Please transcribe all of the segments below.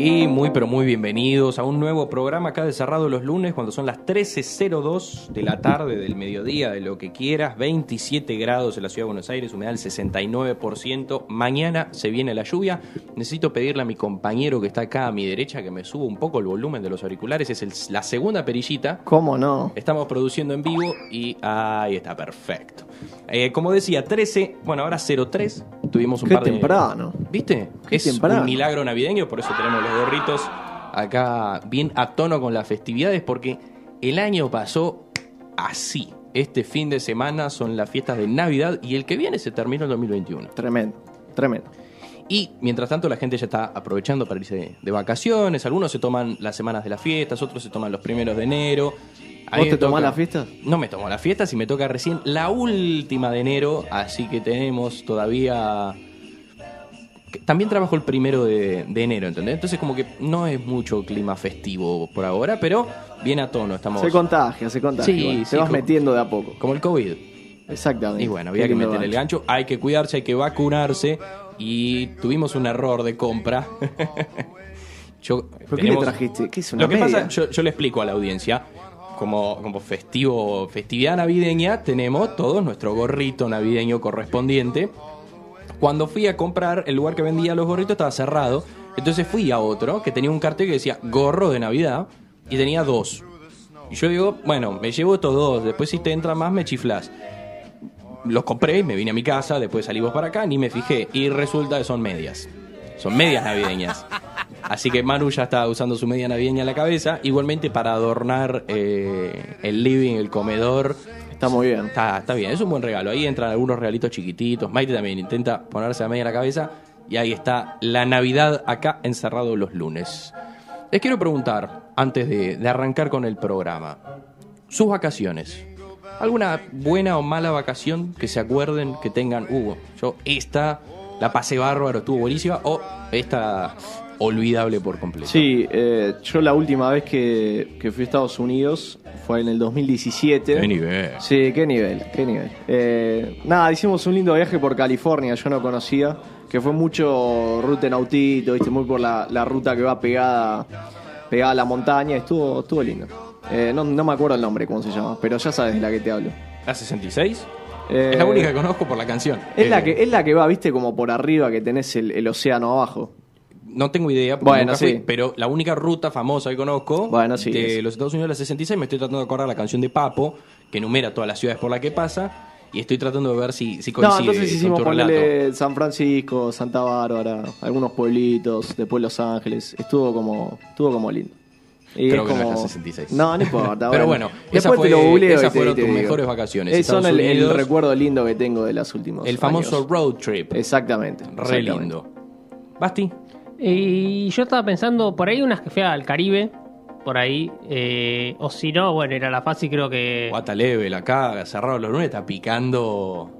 Y muy pero muy bienvenidos a un nuevo programa acá de Cerrado los lunes cuando son las 13.02 de la tarde, del mediodía, de lo que quieras, 27 grados en la ciudad de Buenos Aires, humedad del 69%, mañana se viene la lluvia, necesito pedirle a mi compañero que está acá a mi derecha que me suba un poco el volumen de los auriculares, es el- la segunda perillita, ¿Cómo no? Estamos produciendo en vivo y ahí está, perfecto. Eh, como decía, 13, bueno, ahora 03, tuvimos un Qué par de... temprano. ¿Viste? Qué es temprano. un milagro navideño, por eso tenemos los gorritos acá bien a tono con las festividades, porque el año pasó así. Este fin de semana son las fiestas de Navidad y el que viene se termina en 2021. Tremendo, tremendo. Y mientras tanto la gente ya está aprovechando para irse de, de vacaciones, algunos se toman las semanas de las fiestas, otros se toman los primeros de enero. ¿Vos te tomás las fiestas? No me tomo las fiestas y me toca recién la última de enero, así que tenemos todavía... También trabajo el primero de, de enero, ¿entendés? Entonces como que no es mucho clima festivo por ahora, pero bien a tono estamos... Se contagia, se contagia. Sí, sí, Te vas como- metiendo de a poco. Como el COVID. Exactamente. Y bueno, había que meter el gancho. gancho, hay que cuidarse, hay que vacunarse y tuvimos un error de compra. Yo- ¿Por qué le tenemos- trajiste? ¿Qué es una Lo que pasa, yo, yo le explico a la audiencia, como, como festivo, festividad navideña, tenemos todos nuestro gorrito navideño correspondiente. Cuando fui a comprar, el lugar que vendía los gorritos estaba cerrado. Entonces fui a otro que tenía un cartel que decía gorro de Navidad y tenía dos. Y yo digo, bueno, me llevo estos dos, después si te entra más me chiflas. Los compré, me vine a mi casa, después salimos para acá, ni me fijé. Y resulta que son medias. Son medias navideñas. Así que Manu ya está usando su media navideña en la cabeza. Igualmente para adornar eh, el living, el comedor. Está muy bien. Está, está bien, es un buen regalo. Ahí entran algunos regalitos chiquititos. Maite también intenta ponerse la media en la cabeza. Y ahí está la Navidad acá encerrado los lunes. Les quiero preguntar, antes de, de arrancar con el programa, sus vacaciones. ¿Alguna buena o mala vacación que se acuerden que tengan? Uh, yo esta la pasé bárbaro, estuvo buenísima. O esta olvidable por completo. Sí, eh, yo la última vez que, que fui a Estados Unidos fue en el 2017. Qué nivel. Sí, qué nivel, qué nivel. Eh, nada, hicimos un lindo viaje por California, yo no conocía, que fue mucho ruta en autito, viste, muy por la, la ruta que va pegada, pegada a la montaña, estuvo, estuvo lindo. Eh, no, no me acuerdo el nombre, cómo se llama, pero ya sabes de la que te hablo. ¿La 66? Eh, es la única que conozco por la canción. Es la que, es la que va, viste, como por arriba que tenés el, el océano abajo. No tengo idea, porque Bueno, nunca fui, sí. pero la única ruta famosa que conozco Bueno, sí, de es. los Estados Unidos, la 66, me estoy tratando de acordar la canción de Papo, que enumera todas las ciudades por las que pasa, y estoy tratando de ver si, si No, coincide entonces con hicimos ponerle San Francisco, Santa Bárbara, algunos pueblitos, después Los Ángeles. Estuvo como, estuvo como lindo. Y Creo es que no es como... la 66. No, no importa. Pero bueno, después esa te fue- lo googleo esas te- fueron te tus digo. mejores vacaciones. Eh, son el, recuerdo lindo que tengo de los últimos El famoso años. road trip. Exactamente. Re exactamente. lindo. Basti, Y yo estaba pensando, por ahí unas que fui al Caribe, por ahí, eh, o si no, bueno, era la fácil, creo que... Guata Level acá, cerrado los lunes, está picando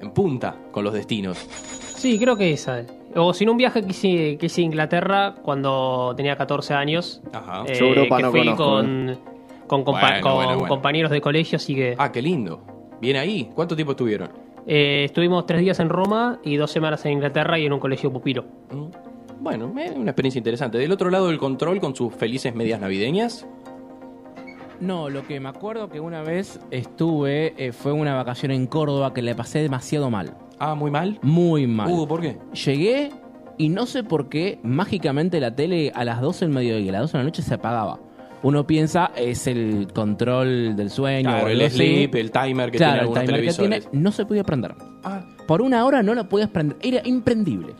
en punta con los destinos. Sí, creo que esa. O si no, un viaje que hice, que hice a Inglaterra cuando tenía 14 años. Ajá. eh, Yo Europa que no fui conozco, con, con, compa- Bueno, con bueno, bueno. compañeros de colegio, así que Ah, qué lindo. Bien ahí. ¿Cuánto tiempo estuvieron? eh, estuvimos tres días en Roma y dos semanas en Inglaterra y en un colegio pupilo. Mm. Bueno, eh, una experiencia interesante. Del otro lado del control, con sus felices medias navideñas. No, lo que me acuerdo que una vez estuve eh, fue una vacación en Córdoba que le pasé demasiado mal. Ah, muy mal. Muy mal. Uh, ¿por qué? Llegué y no sé por qué mágicamente la tele a las 12 del mediodía a las 12 de la noche se apagaba. Uno piensa es el control del sueño Claro, o el así. sleep, el timer que tiene el algunos timer que tiene, televisores. no se podía prender. Ah, Por una hora no la podías prender. Era imprendible.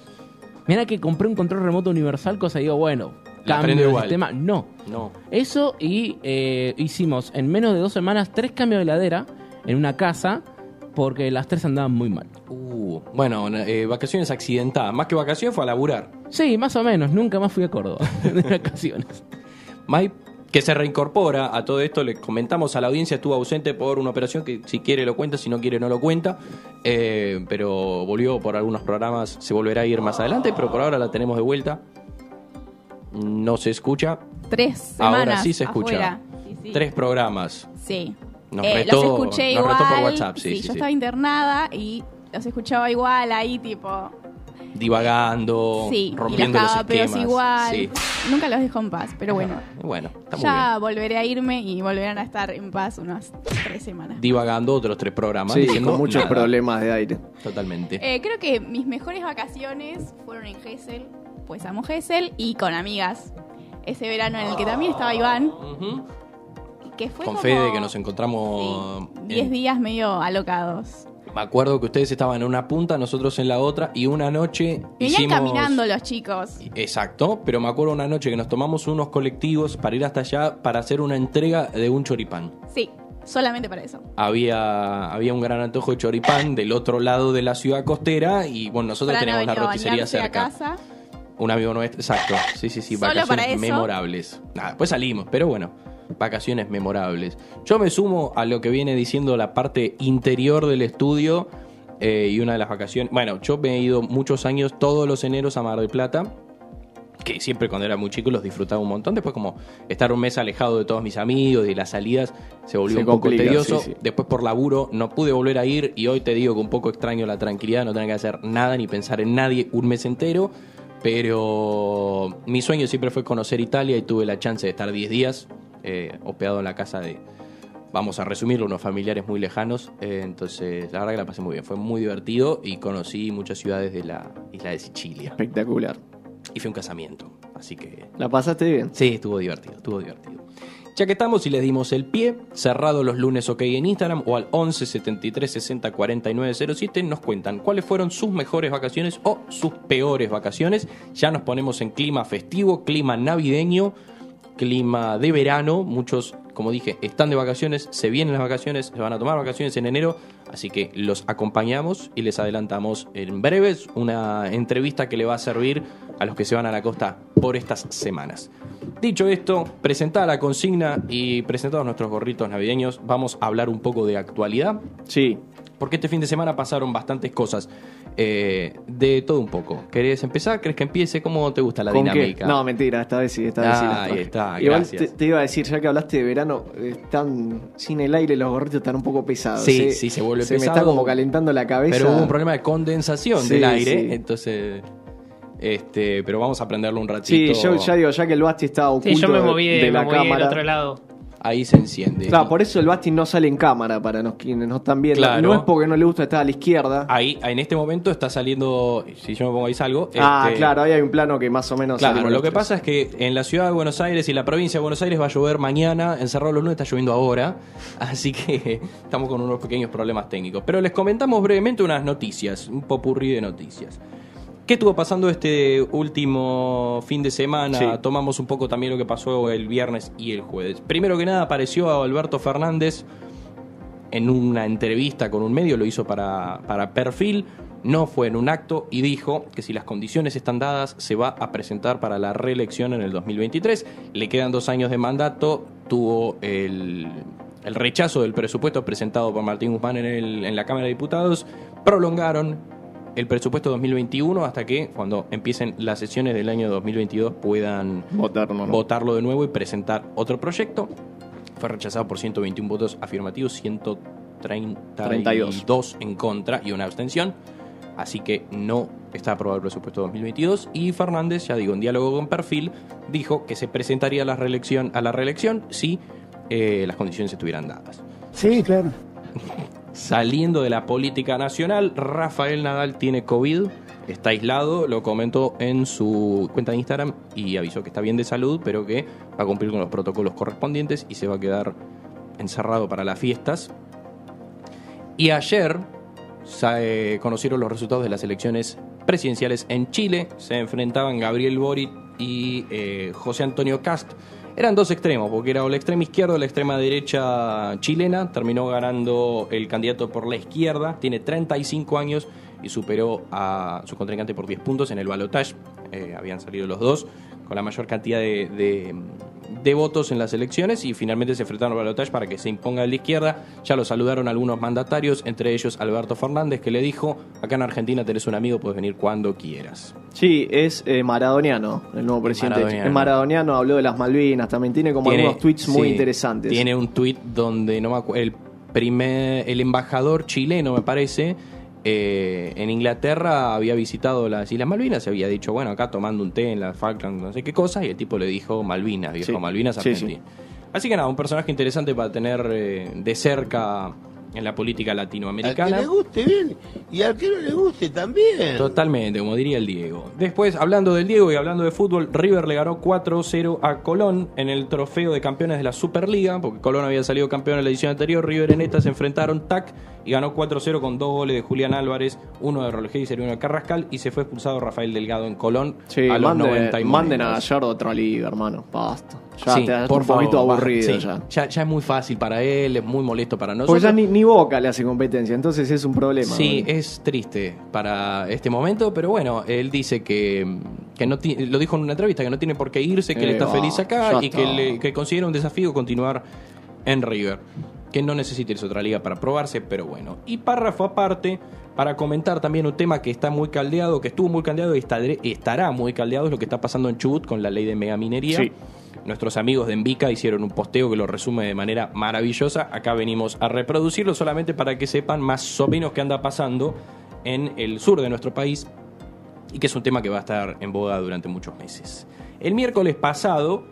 Mira que compré un control remoto universal, cosa digo, bueno, cambio igual. sistema. No. no. Eso y eh, hicimos en menos de dos semanas tres cambios de heladera en una casa porque las tres andaban muy mal. Uh, bueno, eh, vacaciones accidentadas. Más que vacaciones fue a laburar. Sí, más o menos. Nunca más fui a Córdoba de vacaciones. Mike, que se reincorpora a todo esto, le comentamos a la audiencia, estuvo ausente por una operación que si quiere lo cuenta, si no quiere no lo cuenta, eh, pero volvió por algunos programas, se volverá a ir más adelante, pero por ahora la tenemos de vuelta. No se escucha, Tres semanas. ahora sí se escucha. afuera. Sí, sí. Tres programas. Sí. Nos Eh, retó- los escuché nos igual. retó por WhatsApp, sí, sí, yo estaba internada y los escuchaba igual ahí, tipo. Divagando, Sí, y los rompiendo los esquemas. igual. Sí. Nunca los dejo en paz, pero bueno. Bueno, está muy Ya bien. volveré a irme y volverán a estar en paz unas tres semanas. Divagando otros tres programas. Sí, diciendo con muchos nada. problemas de aire. Totalmente. Eh, creo que mis mejores vacaciones fueron en Gessel, pues amo Gessel, y con amigas. Ese verano en el que también estaba Iván, que fue Con como... Fede, que nos encontramos. Sí, en- 10 días medio alocados. Me acuerdo que ustedes estaban en una punta, nosotros en la otra, y una noche. Venían hicimos- caminando los chicos. Exacto, pero me acuerdo una noche que nos tomamos unos colectivos para ir hasta allá para hacer una entrega de un choripán. Sí, solamente para eso. Había, había un gran antojo de choripán del otro lado de la ciudad costera y bueno, nosotros Fran teníamos la roticería cerca. casa. Un amigo nuestro, exacto. Sí, sí, sí, Solo vacaciones para eso. memorables. Nada, después salimos, pero bueno, vacaciones memorables. Yo me sumo a lo que viene diciendo la parte interior del estudio eh, y una de las vacaciones. Bueno, yo me he ido muchos años, todos los eneros a Mar del Plata. Que siempre cuando era muy chico los disfrutaba un montón. Después, como estar un mes alejado de todos mis amigos y las salidas, se volvió Se un poco tedioso. sí, sí. Después, por laburo, no pude volver a ir. Y hoy te digo que un poco extraño la tranquilidad, no tener que hacer nada ni pensar en nadie un mes entero. Pero mi sueño siempre fue conocer Italia y tuve la chance de estar 10 días eh, hospedado en la casa de, vamos a resumirlo, unos familiares muy lejanos. Eh, entonces, la verdad que la pasé muy bien. Fue muy divertido y conocí muchas ciudades de la isla de Sicilia. Espectacular. Y fue un casamiento. Así que ¿La pasaste bien? Sí, estuvo divertido, estuvo divertido. Ya que estamos y les dimos el pie, cerrado los lunes ok en Instagram o al 11 73 60 49 07, nos cuentan cuáles fueron sus mejores vacaciones o sus peores vacaciones. Ya nos ponemos en clima festivo, clima navideño, clima de verano. Muchos, como dije, están de vacaciones, se vienen las vacaciones, se van a tomar vacaciones en enero, así que los acompañamos y les adelantamos en breves una entrevista que le va a servir a los que se van a la costa por estas semanas. Dicho esto, presentada la consigna y presentados nuestros gorritos navideños, vamos a hablar un poco de actualidad, Sí. porque este fin de semana pasaron bastantes cosas. Eh, de todo un poco. ¿Querés empezar? ¿Crees que empiece? ¿Cómo te gusta la ¿Con qué? dinámica? No, mentira, esta vez sí, esta vez sí. Ah, ahí está, Igual gracias. te, te iba a decir, ya que hablaste de verano, están sin el aire, los gorritos están un poco pesados. Sí, ¿eh? sí, se vuelve Se me pesado. está como calentando la cabeza. Pero hubo un problema de condensación Sí, del aire, sí. entonces. Este, pero vamos a prenderlo un ratito. Sí, yo ya digo, ya que el Basti está oculto Sí, yo me de- moví, de, de me la moví del cámara. otro lado. Ahí se enciende. Claro, por eso el Basti no sale en cámara para los quienes no están viendo. Claro. No es porque no le gusta estar a la izquierda. Ahí, en este momento está saliendo. Si yo me pongo ahí salgo. ah, este, claro, ahí hay un plano que más o menos Claro, lo que pasa es que en la ciudad de Buenos Aires y la provincia de Buenos Aires va a llover mañana, encerrado los lunes está lloviendo ahora, así que estamos con unos pequeños problemas técnicos. Pero les comentamos brevemente unas noticias, un popurrí de noticias. ¿Qué estuvo pasando este último fin de semana? Sí. Tomamos un poco también lo que pasó el viernes y el jueves. Primero que nada apareció Alberto Fernández en una entrevista con un medio, lo hizo para, para perfil, no fue en un acto y dijo que si las condiciones están dadas se va a presentar para la reelección en el 2023. Le quedan dos años de mandato, tuvo el, el rechazo del presupuesto presentado por Martín Guzmán en, el- en la Cámara de Diputados, prolongaron el presupuesto 2021 hasta que cuando empiecen las sesiones del año 2022 puedan Votar, no, no. votarlo de nuevo y presentar otro proyecto. Fue rechazado por 121 votos afirmativos, 132 en contra y una abstención. Así que no está aprobado el presupuesto 2022. Y Fernández, ya digo, en diálogo con perfil, dijo que se presentaría a la reelección, a la reelección si eh, las condiciones estuvieran dadas. Sí, claro. Saliendo de la política nacional, Rafael Nadal tiene COVID, está aislado, lo comentó en su cuenta de Instagram y avisó que está bien de salud, pero que va a cumplir con los protocolos correspondientes y se va a quedar encerrado para las fiestas. Y ayer se conocieron los resultados de las elecciones presidenciales en Chile. Se enfrentaban Gabriel Boric y eh, José Antonio Cast. Eran dos extremos, porque era o la extrema izquierda o la extrema derecha chilena. Terminó ganando el candidato por la izquierda. Tiene 35 años y superó a su contrincante por 10 puntos en el balotaje. Eh, habían salido los dos con la mayor cantidad de, de- de votos en las elecciones y finalmente se enfrentaron al balotaje para que se imponga la izquierda. Ya lo saludaron algunos mandatarios, entre ellos Alberto Fernández, que le dijo, acá en Argentina tenés un amigo, puedes venir cuando quieras. Sí, es eh, maradoniano, el nuevo presidente. Maradoniano. Es maradoniano, habló de las Malvinas, también tiene como Tiene- algunos tweets muy sí, interesantes. Tiene un tweet donde no me acu- el primer el embajador chileno me parece eh, en Inglaterra había visitado las Islas Malvinas, se había dicho, bueno, acá tomando un té en las Falklands, no sé qué cosa, y el tipo le dijo Malvinas, viejo, Sí. Malvinas Sí, Argentina. Así que nada, un personaje interesante para tener eh, de cerca en la política Al que latinoamericana. le guste bien y al que no le guste también. Totalmente, como diría el Diego. Después, hablando del Diego y hablando de fútbol, River le ganó 4-0 a Colón en el trofeo de campeones de la Superliga, porque Colón había salido campeón en la edición anterior, River en esta se enfrentaron TAC y ganó 4-0 con dos goles de Julián Álvarez, uno de Rolegé y uno de Carrascal, y se fue expulsado Rafael Delgado en Colón Sí, a los mande- 90 y manden a. Gallardo otra liga, hermano. Basta. Ya Sí, te por un poquito favor, aburrido sí. ya. ya. Ya es muy fácil para él, es muy molesto para nosotros. Porque ya ni, ni Boca le hace competencia, entonces es un problema. Sí, es triste para este momento, pero bueno, él dice que, que no lo dijo en una entrevista, que no tiene por qué irse, que él Eh, está va, feliz acá y está. que, le- que considera un desafío continuar en River. Que no necesita irse a otra liga para probarse, pero bueno. Y párrafo aparte, para comentar también un tema que está muy caldeado, que estuvo muy caldeado y estará muy caldeado, es lo que está pasando en Chubut con la ley de megaminería. Sí. Nuestros amigos de Envica hicieron un posteo que lo resume de manera maravillosa. Acá venimos a reproducirlo solamente para que sepan más o menos qué anda pasando en el sur de nuestro país y que es un tema que va a estar en boga durante muchos meses. El miércoles pasado,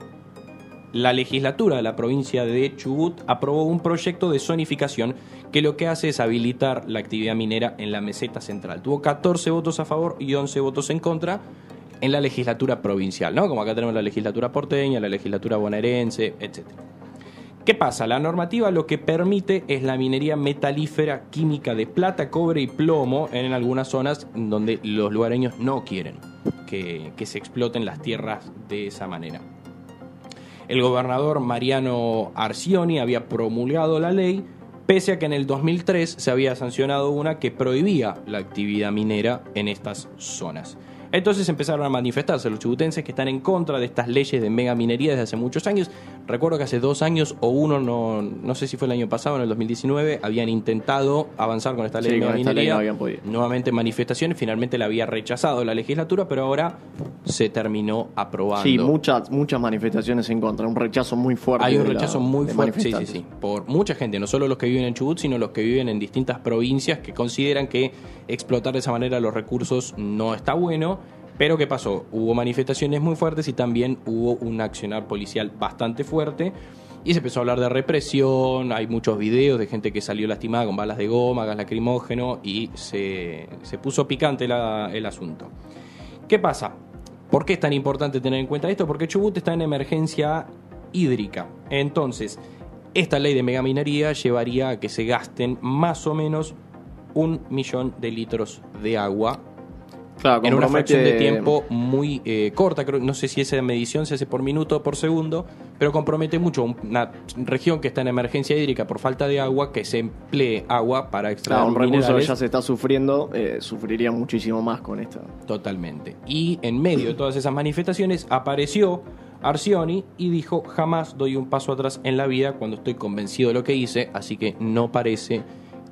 la legislatura de la provincia de Chubut aprobó un proyecto de zonificación que lo que hace es habilitar la actividad minera en la meseta central. Tuvo 14 votos a favor y 11 votos en contra en la legislatura provincial, ¿no? Como acá tenemos la legislatura porteña, la legislatura bonaerense, etc. ¿Qué pasa? La normativa lo que permite es la minería metalífera química de plata, cobre y plomo en algunas zonas donde los lugareños no quieren que, que se exploten las tierras de esa manera. El gobernador Mariano Arcioni había promulgado la ley, pese a que en el 2003 se había sancionado una que prohibía la actividad minera en estas zonas. Entonces empezaron a manifestarse los chubutenses que están en contra de estas leyes de mega minería desde hace muchos años. Recuerdo que hace dos años o uno, no, no sé si fue el año pasado, en el 2019, habían intentado avanzar con esta ley Sí, de mega ley minería. no. Nuevamente manifestaciones, finalmente la había rechazado la legislatura, pero ahora se terminó aprobando. Sí, muchas, muchas manifestaciones en contra, un rechazo muy fuerte. Hay un la- rechazo muy fuerte, sí, sí, sí, por mucha gente, no solo los que viven en Chubut, sino los que viven en distintas provincias que consideran que explotar de esa manera los recursos no está bueno. Pero ¿qué pasó? Hubo manifestaciones muy fuertes y también hubo un accionar policial bastante fuerte. Y se empezó a hablar de represión, hay muchos videos de gente que salió lastimada con balas de goma, gas lacrimógeno y se, se puso picante el asunto. ¿Qué pasa? ¿Por qué es tan importante tener en cuenta esto? Porque Chubut está en emergencia hídrica. Entonces, esta ley de megaminería llevaría a que se gasten más o menos un millón de litros de agua Claro, en una fracción de tiempo muy eh, corta. Creo, no sé si esa medición se hace por minuto o por segundo, pero compromete mucho una región que está en emergencia hídrica por falta de agua, que se emplee agua para extraer Claro, un recurso que minerales. ya se está sufriendo, eh, sufriría muchísimo más con esta. Totalmente. Y en medio de todas esas manifestaciones apareció Arcioni y dijo, jamás doy un paso atrás en la vida cuando estoy convencido de lo que hice, así que no parece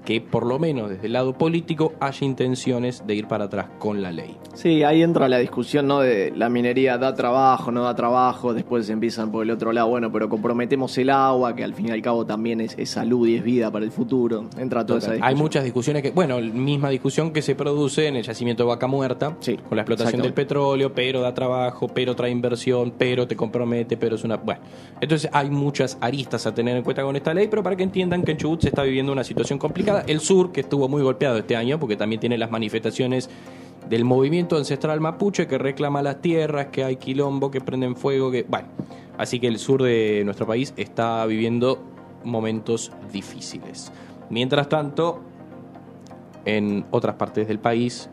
que por lo menos desde el lado político haya intenciones de ir para atrás con la ley. Sí, ahí entra la discusión, ¿no? De la minería da trabajo, no da trabajo, después empiezan por el otro lado, bueno, pero comprometemos el agua, que al fin y al cabo también es, es salud y es vida para el futuro. Entra toda esa discusión. Hay muchas discusiones que, bueno, misma discusión que se produce en el yacimiento de Vaca Muerta, Sí, con la explotación del petróleo, pero da trabajo, pero trae inversión, pero te compromete, pero es una... Bueno, entonces hay muchas aristas a tener en cuenta con esta ley, pero para que entiendan que en Chubut se está viviendo una situación complicada. El sur, que estuvo muy golpeado este año, porque también tiene las manifestaciones del movimiento ancestral mapuche que reclama las tierras, que hay quilombo, que prenden fuego, que... Bueno, así que el sur de nuestro país está viviendo momentos difíciles. Mientras tanto, en otras partes del país,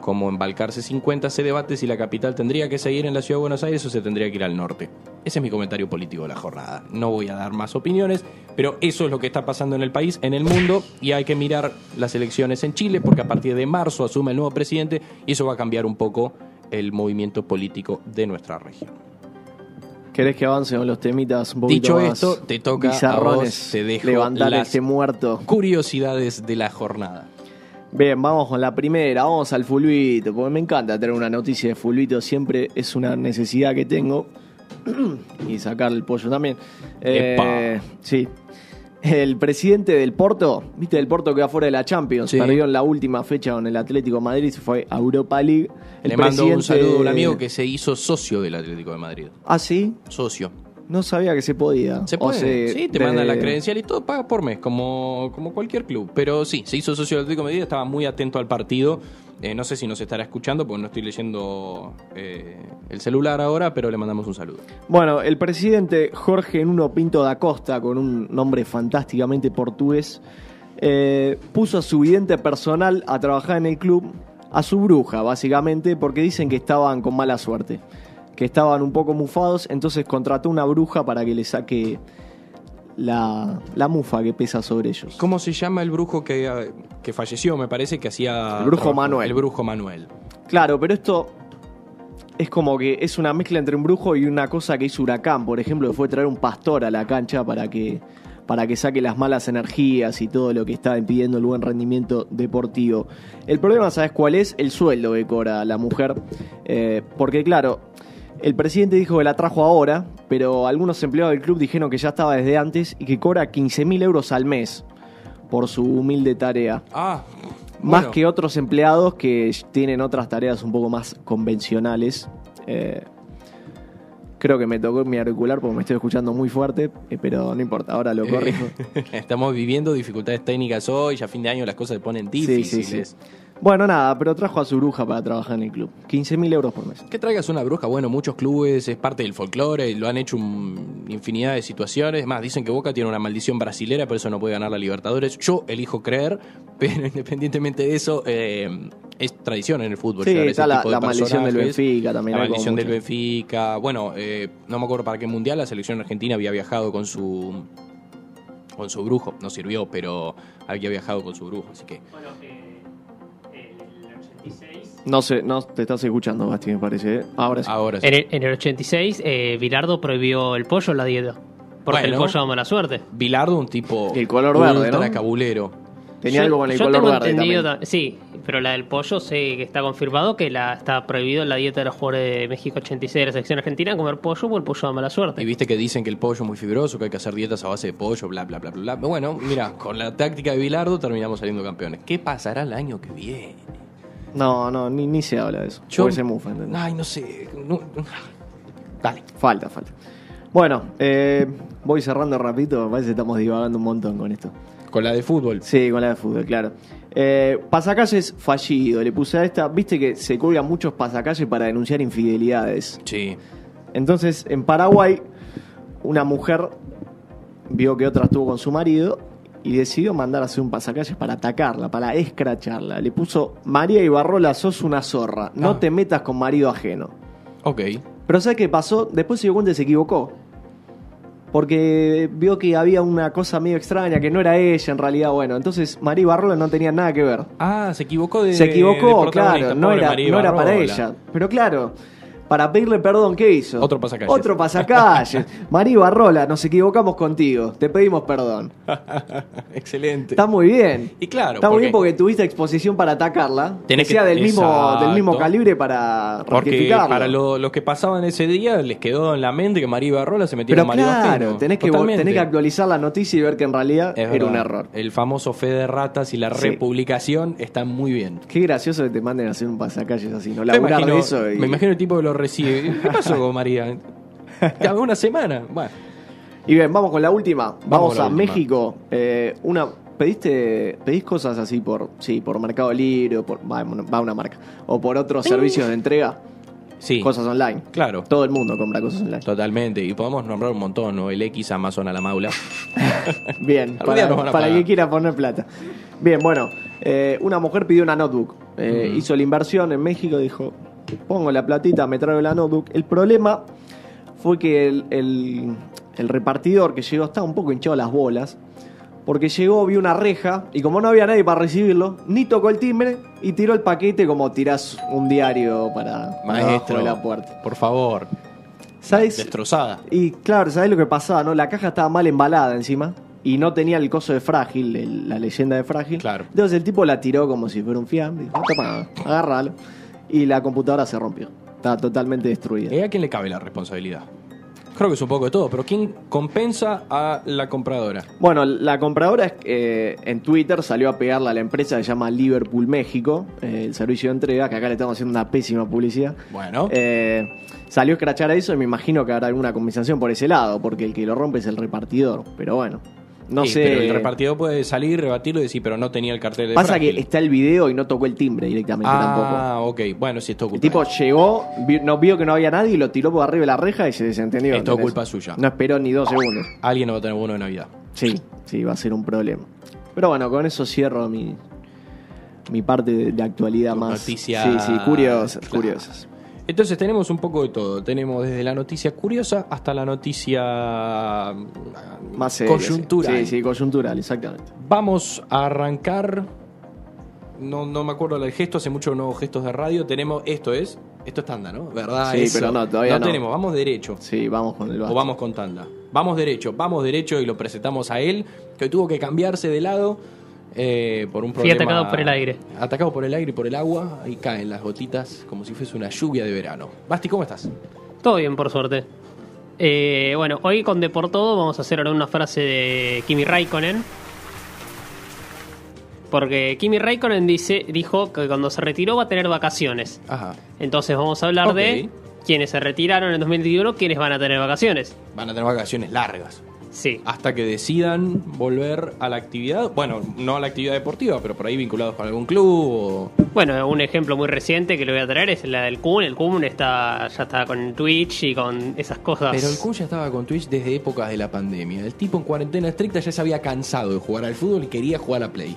como en Balcarce 50, se debate si la capital tendría que seguir en la ciudad de Buenos Aires o se tendría que ir al norte. Ese es mi comentario político de la jornada. No voy a dar más opiniones, pero eso es lo que está pasando en el país, en el mundo, y hay que mirar las elecciones en Chile, porque a partir de marzo asume el nuevo presidente y eso va a cambiar un poco el movimiento político de nuestra región. ¿Querés que avance con los temitas un poquito Dicho más esto, te toca a vos, te dejo levantar las- este muerto. Curiosidades de la jornada. Bien, vamos con la primera, vamos al fulbito, porque me encanta tener una noticia de fulbito, siempre es una necesidad que tengo. y sacar el pollo también. Eh, sí. el presidente del Porto, viste el Porto que va fuera de la Champions, Sí. perdió en la última fecha con el Atlético de Madrid, se fue a Europa League. El Le mando un saludo a un amigo que se hizo socio del Atlético de Madrid. Ah, sí, Socio. No sabía que se podía. Se O puede. sea, sí, te mandan la credencial y todo paga por mes, como, como cualquier club. Pero sí, se hizo socio del Atlético de estaba muy atento al partido. Eh, no sé si nos estará escuchando porque no estoy leyendo eh, el celular ahora, pero le mandamos un saludo. Bueno, el presidente Jorge Nuno Pinto da Costa, con un nombre fantásticamente portugués, eh, puso a su vidente personal a trabajar en el club, a su bruja, básicamente, porque dicen que estaban con mala suerte, que estaban un poco mufados, entonces contrató una bruja para que le saque la, la mufa que pesa sobre ellos. ¿Cómo se llama el brujo que, eh, que falleció? Me parece que hacía. El brujo trabajo- Manuel. El brujo Manuel. Claro, pero esto es como que es una mezcla entre un brujo y una cosa que hizo Huracán, por ejemplo, que fue traer un pastor a la cancha para que para que saque las malas energías y todo lo que está impidiendo el buen rendimiento deportivo. El problema, ¿sabes cuál es? El sueldo que cobra la mujer. Eh, porque claro, el presidente dijo que la trajo ahora, pero algunos empleados del club dijeron que ya estaba desde antes y que cobra 15 mil euros al mes por su humilde tarea. Ah. Más bueno. que otros empleados que tienen otras tareas un poco más convencionales. Eh, creo que me tocó mi auricular porque me estoy escuchando muy fuerte, eh, pero no importa, ahora lo corrijo. Estamos viviendo dificultades técnicas hoy, ya a fin de año las cosas se ponen Sí, sí, difíciles. sí. Bueno, nada, pero trajo a su bruja para trabajar en el club. 15 mil euros por mes. Que traigas una bruja, bueno, muchos clubes es parte del folclore, lo han hecho un- infinidad de situaciones. Más, dicen que Boca tiene una maldición brasilera, por eso no puede ganar la Libertadores. Yo elijo creer, pero independientemente de eso, eh, es tradición en el fútbol. Sí, está la, maldición del. Benfica también. La maldición del. Benfica. Bueno, eh, no me acuerdo para qué mundial la selección argentina había viajado con su con su brujo. No sirvió, pero había viajado con su brujo, así que Bueno, eh, el 86. No sé, no te estás escuchando, Basti, me parece. ¿eh? Ahora sí. ahora sí. En el, en el 86, eh, Bilardo prohibió el pollo en la dieta. Porque Bueno. el pollo da mala suerte. Bilardo, un tipo El color verde, ¿no? cabulero. Tenía Yo- algo con el yo color tengo verde entendido también. Sí, pero la del pollo sé que está confirmado que la está prohibido en la dieta de los jugadores de México 86 de la selección argentina comer pollo porque el pollo da mala suerte. Y viste que dicen que el pollo es muy fibroso, que hay que hacer dietas a base de pollo, bla, bla, bla, bla. bla. Bueno, mira, con la táctica de Bilardo terminamos saliendo campeones. ¿Qué pasará el año que viene? No, no, ni, ni se habla de eso. Yo- Porque se mufa, ¿entendés? Ay, no sé. no- Dale. Falta, falta. Bueno, eh, voy cerrando rapidito, me parece que estamos divagando un montón con esto. Con la de fútbol. Sí, con la de fútbol, claro. Eh, pasacalles fallido, le puse a esta, viste que se cuelgan muchos pasacalles para denunciar infidelidades. Sí. Entonces, en Paraguay, una mujer vio que otra estuvo con su marido y decidió mandar a hacer un pasacalles para atacarla, para escracharla. Le puso, María Ibarrola, sos una zorra, no Ah. te metas con marido ajeno. Ok. Pero ¿sabes qué pasó? Después se dio cuenta y se equivocó. Porque vio que había una cosa medio extraña, que no era ella en realidad. Bueno, entonces María Barrola no tenía nada que ver. Ah, se equivocó de. Se equivocó, claro, no era, no era para Ibarrola. ella. Pero claro, para pedirle perdón, ¿qué hizo? Otro pasacalles. Otro pasacalles. María Barrola, nos equivocamos contigo, te pedimos perdón. Excelente. Está muy bien. Y claro, Está muy porque- bien porque tuviste exposición para atacarla. Tenés que sea del mismo, del mismo calibre para Porque para lo- los que pasaban ese día les quedó en la mente que María Ibarrola se metió Pero con Mario claro, tenés que, tenés que actualizar la noticia y ver que en realidad Es era un verdad. error. El famoso fe de ratas y la Sí. republicación están muy bien. Qué gracioso que te manden a hacer un pasacalles así, no Me laburar imagino, de eso. y- me imagino el tipo que lo recibe. ¿Qué pasó con María? Ya una semana. Bueno, Y bien, vamos con la última. Vamos, con la a última. México. Eh, una, pediste, pedís cosas así por, sí, por Mercado Libre, o por, va, va una marca, o por otros servicios de entrega, sí. cosas online. Claro. Todo el mundo compra cosas online. Totalmente. Y podemos nombrar un montón, ¿no? El X, Amazon a la maula. Bien, para, para que quiera poner plata. Bien, bueno, eh, una mujer pidió una notebook. Eh. Hizo la inversión en México, dijo, pongo la platita, me traigo la notebook. El problema fue que el, el- el repartidor que llegó estaba un poco hinchado las bolas. Porque llegó, vio una reja y como no había nadie para recibirlo, ni tocó el timbre y tiró el paquete como tirás un diario para, Maestro, de la puerta. por favor. ¿Sabes? Destrozada. Y claro, ¿sabés lo que pasaba? no? La caja estaba mal embalada encima y no tenía el coso de frágil, el- la leyenda de frágil. Claro. Entonces el tipo la tiró como si fuera un fiambre. Toma, agárralo. Y la computadora se rompió. Estaba totalmente destruida. ¿Y a quién le cabe la responsabilidad? Creo que es un poco de todo, pero ¿quién compensa a la compradora? Bueno, la compradora es, eh, en Twitter salió a pegarle a la empresa que se llama Liverpool México, eh, el servicio de entrega, que acá le estamos haciendo una pésima publicidad. Bueno. Eh, salió a escrachar a eso y me imagino que habrá alguna compensación por ese lado, porque el que lo rompe es el repartidor. Pero bueno, no Sí, sé. Pero el repartidor puede salir, rebatirlo y decir, pero no tenía el cartel de Pasa frágil. que está el video y no tocó el timbre directamente tampoco. Ah, ok. Bueno, sí, esto es El culpa. tipo llegó, vi- no vio que no había nadie y lo tiró por arriba de la reja y se desentendió. Esto es ¿entendés? culpa suya. No esperó ni dos segundos. Alguien no va a tener uno de Navidad. Sí, sí, va a ser un problema. Pero bueno, con eso cierro mi, mi parte de, de actualidad Tus más. noticias, Sí, sí, curiosas, claro. curiosas. Entonces tenemos un poco de todo. Tenemos desde la noticia curiosa hasta la noticia mm, Más seria, coyuntural. Sí, sí, coyuntural, exactamente. Vamos a arrancar. No, no me acuerdo del gesto, hace mucho no gestos de radio. Tenemos, esto es, esto es tanda, ¿no? ¿Verdad? Sí, Eso. pero no, todavía no. tenemos, vamos derecho. Sí, vamos con el O basta. vamos con tanda. Vamos derecho, vamos derecho y lo presentamos a él, que tuvo que cambiarse de lado eh, por un Fui problema. atacado por el aire. Atacado por el aire y por el agua, ahí caen las gotitas como si fuese una lluvia de verano. Basti, ¿cómo estás? Todo bien, por suerte. Eh, bueno, hoy con De por Todo vamos a hacer ahora una frase de Kimi Raikkonen. Porque Kimi Raikkonen dice, dijo que cuando se retiró va a tener vacaciones. Ajá. Entonces vamos a hablar de quienes se retiraron en 2021, quienes van a tener vacaciones. Van a tener vacaciones largas. Sí. Hasta que decidan volver a la actividad. Bueno, no a la actividad deportiva, pero por ahí vinculados con algún club o. Bueno, un ejemplo muy reciente que le voy a traer es la del Kun. El Kun está, ya está con Twitch y con esas cosas. Pero el Kun ya estaba con Twitch desde épocas de la pandemia. El tipo en cuarentena estricta ya se había cansado de jugar al fútbol y quería jugar a Play.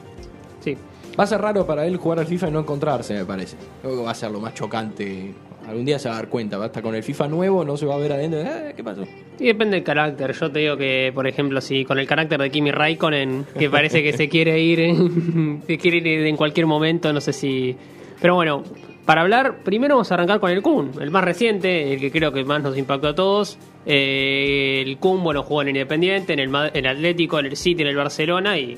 Sí. Va a ser raro para él jugar al FIFA y no encontrarse, me parece. Creo que va a ser lo más chocante. Algún día se va a dar cuenta, va a estar con el FIFA nuevo, no se va a ver adentro. Eh, ¿Qué pasó? Y depende del carácter. Yo te digo que, por ejemplo, si con el carácter de Kimi Raikkonen, que parece que se quiere ir, se quiere ir en cualquier momento, no sé si. Pero bueno, para hablar, primero vamos a arrancar con el Kun, el más reciente, el que creo que más nos impactó a todos. Eh, el Kun, bueno, jugó en Independiente, en el, en Atlético, en el City, en el Barcelona y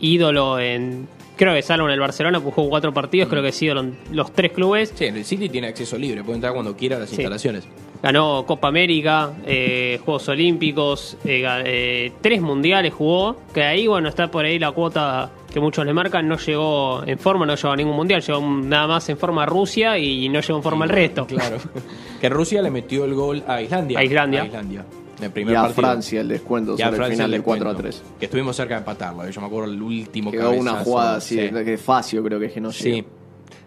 ídolo en. Creo que salvo en el Barcelona, pues jugó cuatro partidos, creo que en los tres clubes. Sí, en el City tiene acceso libre, puede entrar cuando quiera a las Sí. instalaciones. Ganó Copa América, eh, Juegos Olímpicos, eh, eh, tres mundiales jugó, que ahí bueno está por ahí la cuota que muchos le marcan, no llegó en forma, no llegó a ningún mundial, llegó nada más en forma a Rusia y no llegó en forma al resto. Claro. que Rusia le metió el gol a Islandia. A Islandia. A Islandia. El Y primer a partido. Francia el descuento Y a sobre el Francia final el del 4 a descuento, 3. Que estuvimos cerca de empatarlo. Yo me acuerdo el último Quedó una cabezazo, jugada así, sí. de, de Facio creo que es que no llega. Sí.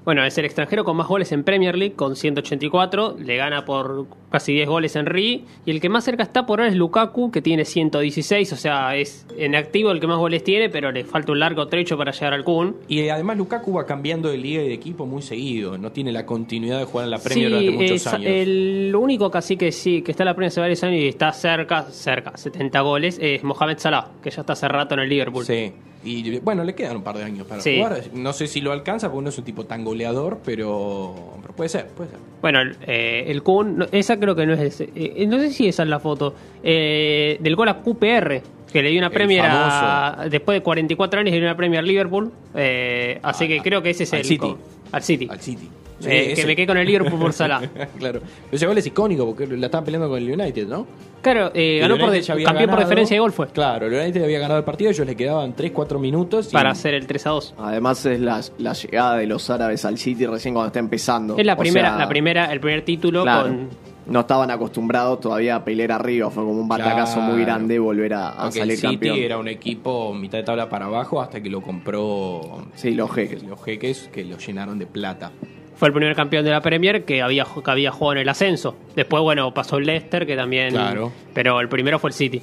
Bueno, es el extranjero con más goles en Premier League, con 184, le gana por casi 10 goles en Ri, y el que más cerca está por ahora es Lukaku, que tiene 116, o sea, es en activo el que más goles tiene, pero le falta un largo trecho para llegar al Kun. Y además Lukaku va cambiando de liga y de equipo muy seguido. No tiene la continuidad de jugar en la Premier Sí, durante muchos es- años. el único casi que sí, que está en la Premier hace varios años y está cerca, cerca, 70 goles, es Mohamed Salah, que ya está hace rato en el Liverpool. Sí. Y bueno, le quedan un par de años para Sí. jugar. No sé si lo alcanza porque no es un tipo tan goleador, pero, pero puede ser, puede ser. Bueno, el, eh, el Kun, no, esa creo que no es, eh, no sé si esa es la foto, eh, del gol a QPR, que le dio una El Premier a- después de 44 años le dio una Premier al Liverpool, eh, así A- que creo que ese es el... City. Al City. Al City. Eh, que me quedé con el Liverpool por Salah. claro. Ese gol es icónico porque la estaban peleando con el United, ¿no? Claro, eh, ganó por de- campeón por diferencia de gol fue, Claro, el United había ganado el partido, ellos le quedaban 3-4 minutos. y- para hacer el 3 a 2. Además es la, la llegada de los árabes al City recién cuando está empezando. Es la O primera, sea, la primera, el primer título claro, con No estaban acostumbrados todavía a pelear arriba, fue como un batacazo Claro. muy grande volver a, a salir el City campeón. era un equipo mitad de tabla para abajo hasta que lo compró Sí, los jeques. los jeques que lo llenaron de plata. Fue el primer campeón de la Premier que había, que había jugado en el ascenso. Después, bueno, pasó el Leicester, que también. Claro. Pero el primero fue el City.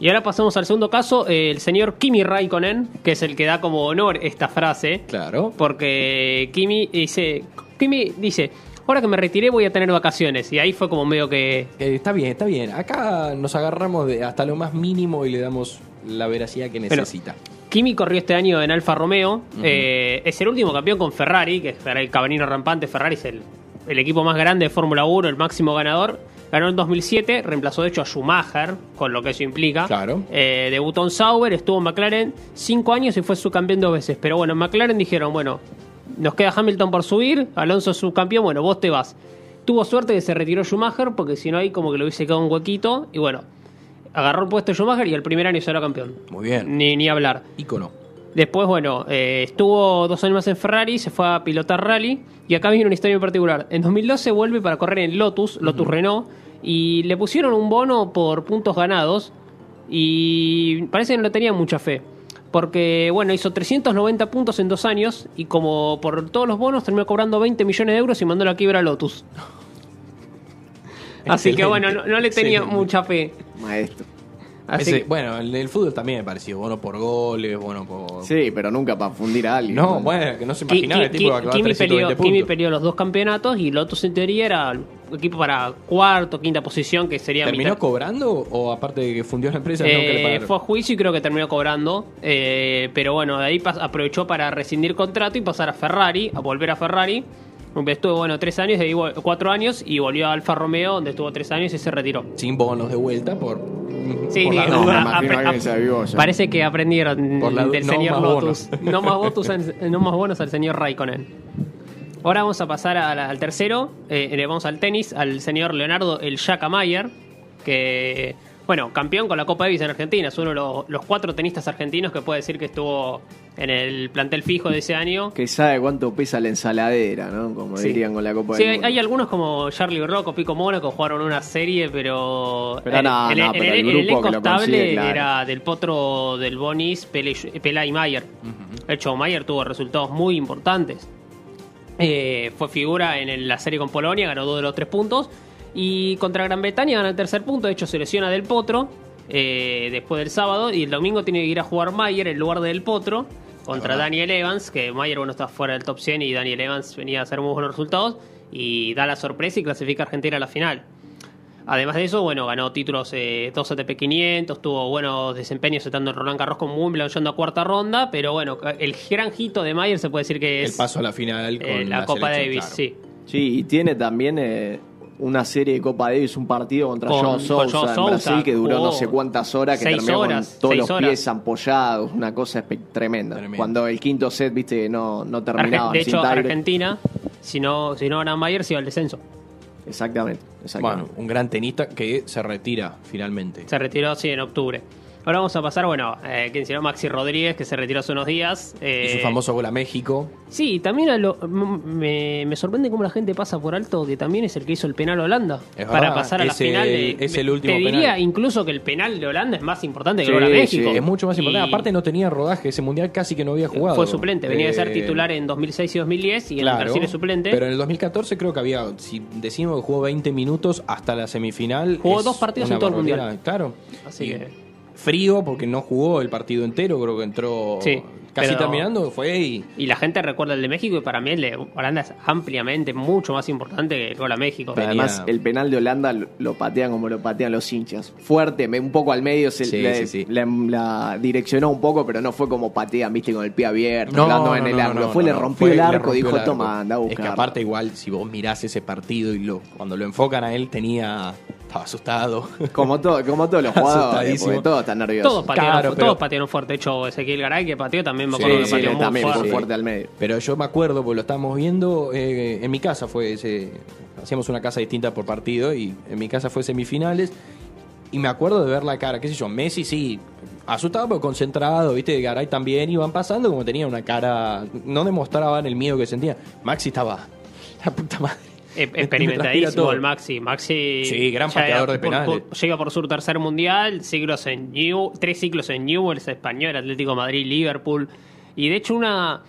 Y ahora pasamos al segundo caso, el señor Kimi Raikkonen, que es el que da como honor esta frase. Claro. Porque Kimi dice. Kimi dice. Ahora que me retiré voy a tener vacaciones. Y ahí fue como medio que. Eh, está bien, está bien. Acá nos agarramos de hasta lo más mínimo y le damos la veracidad que necesita. Kimi corrió este año en Alfa Romeo. eh, es el último campeón con Ferrari, que es el cabanino rampante. Ferrari es el, el equipo más grande de Fórmula 1, el máximo ganador. Ganó en 2007, reemplazó de hecho a Schumacher, con lo que eso implica. Claro. Eh, debutó en Sauber, estuvo en McLaren cinco años y fue subcampeón dos veces. Pero bueno, en McLaren dijeron, bueno, nos queda Hamilton por subir, Alonso es subcampeón, bueno, vos te vas. Tuvo suerte que se retiró Schumacher, porque si no ahí como que lo hubiese quedado un huequito. Y bueno, agarró el puesto Schumacher y el primer año salió campeón. Muy bien. Ni, ni hablar. Ícono. Después, bueno, eh, estuvo dos años más en Ferrari, se fue a pilotar rally. Y acá viene una historia en particular. En 2012 vuelve para correr en Lotus, Lotus Renault. Y le pusieron un bono por puntos ganados. Y parece que no le tenían mucha fe. Porque, bueno, hizo 390 puntos en dos años. Y como por todos los bonos terminó cobrando 20 millones de euros y mandó la quiebra a Lotus. Así que, bueno, no, no le tenía Excelente. mucha fe. Maestro. Así Ese- que- bueno, el del fútbol también me pareció. Bueno por goles, bueno por. Sí, pero nunca para fundir a alguien. No, bueno, que no se imaginaba el tipo que va a clavar Kimi 320 peleó, Kimi peleó los dos campeonatos y Lotus en teoría era el equipo para cuarto, quinta posición, que sería ¿Terminó mitad. cobrando o aparte de que fundió la empresa le Eh, pagaron? fue a juicio y creo que terminó cobrando. eh, pero bueno, de ahí aprovechó para rescindir contrato y pasar a Ferrari, a volver a Ferrari. Estuvo, bueno, tres años, de ahí cuatro años y volvió a Alfa Romeo, donde estuvo tres años y se retiró. Sin bonos de vuelta por. Sí, por la no, duda. me a- imagino a- que alguien se avivó ya. Parece que aprendieron Por la du- del no señor más Lotus. bonos. No más, no más bonos al señor Raikkonen. Ahora vamos a pasar a la- al tercero. eh, le vamos al tenis, al señor Leonardo el Mayer, que, bueno, campeón con la Copa Davis en Argentina. Es uno de los, los cuatro tenistas argentinos que puede decir que estuvo en el plantel fijo de ese año. Que sabe cuánto pesa la ensaladera, ¿no? Como Sí. dirían con la Copa Sí, del hay, Mundo. hay algunos como Charlie Rocco, Pico que jugaron una serie, pero. Pero no, el, no, el- pero el- el el grupo elenco que lo estable claro. era del potro del Bonis, Pela y Mayer. De hecho, Mayer tuvo resultados muy importantes. Eh, fue figura en el- la serie con Polonia, ganó dos de los tres puntos. Y contra Gran Bretaña gana el tercer punto. De hecho, se lesiona del potro eh, después del sábado. Y el domingo tiene que ir a jugar Mayer en lugar del potro contra Daniel Evans. Que Mayer, bueno, está fuera del top 100 y Daniel Evans venía a hacer muy buenos resultados. Y da la sorpresa y clasifica a Argentina a la final. Además de eso, bueno, ganó títulos eh, 2 ATP 500, tuvo buenos desempeños estando en Roland Garros con Wimbledon yendo a cuarta ronda, pero bueno, el gran hito de Mayer se puede decir que es El paso a la final con eh, la, Copa Davis, claro. sí. Sí, y tiene también eh, una serie de Copa Davis, un partido contra Con- Joe con Sousa en Sousa, Brasil que duró no sé cuántas horas, que terminó horas, con todos los horas. pies ampollados, una cosa tremenda. Tremendo. Cuando el quinto set, viste, no, no terminaba. Arge- de sin hecho. Argentina, si no, si no se iba al descenso. Exactamente, Bueno, exactamente. un gran tenista que se retira finalmente. Se retiró, sí, en octubre. Ahora vamos a pasar, bueno, eh, ¿quién? Maxi Rodríguez, que se retiró hace unos días. eh, Y su famoso gol a México. Sí, también a lo- me, me sorprende cómo la gente pasa por alto que también es el que hizo el penal a Holanda Es para verdad, pasar a la final. el- de- es el último Te diría penal. incluso que el penal de Holanda es más importante que Sí, el gol a México. sí. Es mucho más importante. Y Aparte no tenía rodaje, ese mundial casi que no había jugado. Fue suplente, venía de ser Eh, titular en 2006 y 2010 y en Claro, Brasil es suplente. Pero en el 2014 creo que había, si decimos que jugó 20 minutos hasta la semifinal. Jugó dos partidos en todo el mundial. Claro. Así Y que- Frío porque no jugó el partido entero, creo que entró Sí, casi pero- terminando, fue y Y la gente recuerda el de México y para mí el de Holanda es ampliamente mucho más importante que el gol a México. Pero además, el penal de Holanda lo, patean como lo patean los hinchas. Fuerte, un poco al medio, se Sí, le- sí, sí. La, la direccionó un poco, pero no fue como patean, viste, con el pie abierto, No, hablando no, en el no, ángulo. no, fue, no, le no, rompió fue- el le arco, rompió dijo, el arco. toma, anda a Es buscar. que aparte igual, si vos mirás ese partido y lo cuando lo enfocan a él tenía... Estaba asustado. Como, todo, como todos los jugadores, porque todos están nerviosos. Todos patearon, Claro, pero- todos patearon fuerte. De hecho, Ezequiel Garay que pateó también me Sí, acuerdo que sí, pateó le- muy también fuerte. fue fuerte al medio. Pero yo me acuerdo, porque lo estábamos viendo, eh, en mi casa fue ese, hacíamos una casa distinta por partido y en mi casa fue semifinales y me acuerdo de ver la cara, qué sé yo, Messi sí, asustado pero concentrado, viste, Garay también iban pasando como tenía una cara, no demostraban el miedo que sentía. Maxi estaba, la puta madre. Eh, experimentadísimo todo. el Maxi. Maxi Sí, gran pateador de penales. por- llega por su tercer mundial, siglos en New, tres ciclos en Newell's, Español, Atlético de Madrid, Liverpool. Y de hecho, una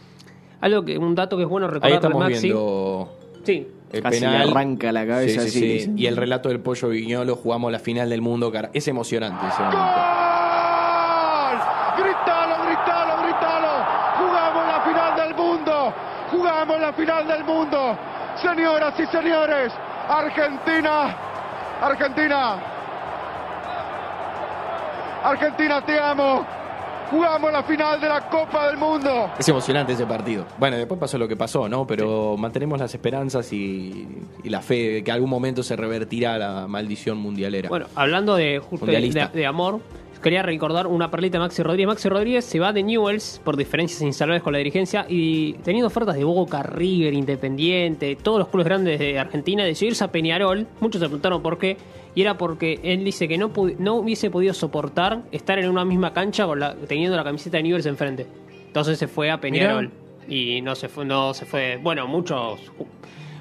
algo que un dato que es bueno Ahí recordar de estamos Maxi. viendo Sí, el Casi le penal. arranca la cabeza Sí, sí, así. sí. Y el relato del pollo Viñolo, jugamos la final del mundo, cara. Es emocionante ese momento. ¡Gol! ¡Gritalo, gritalo, gritalo! ¡Jugamos la final del mundo! ¡Jugamos la final del mundo! Señoras y señores, Argentina, Argentina, Argentina te amo. Jugamos la final de la Copa del Mundo. Es emocionante ese partido. Bueno, después pasó lo que pasó, ¿no? Pero mantenemos las esperanzas y, y la fe de que algún momento se revertirá la maldición mundialera. bueno, hablando justo de- de amor, quería recordar una perlita de Maxi Rodríguez. Maxi Rodríguez se va de Newells por diferencias instalables con la dirigencia y teniendo ofertas de Boca, River, Independiente, todos los clubes grandes de Argentina, decidió irse a Peñarol. Muchos se preguntaron por qué. Y era porque él dice que no, hubiese podido soportar estar en una misma cancha con la, teniendo la camiseta de Newells enfrente. Entonces se fue a Peñarol. Y no se fue, no se fue. Bueno, muchos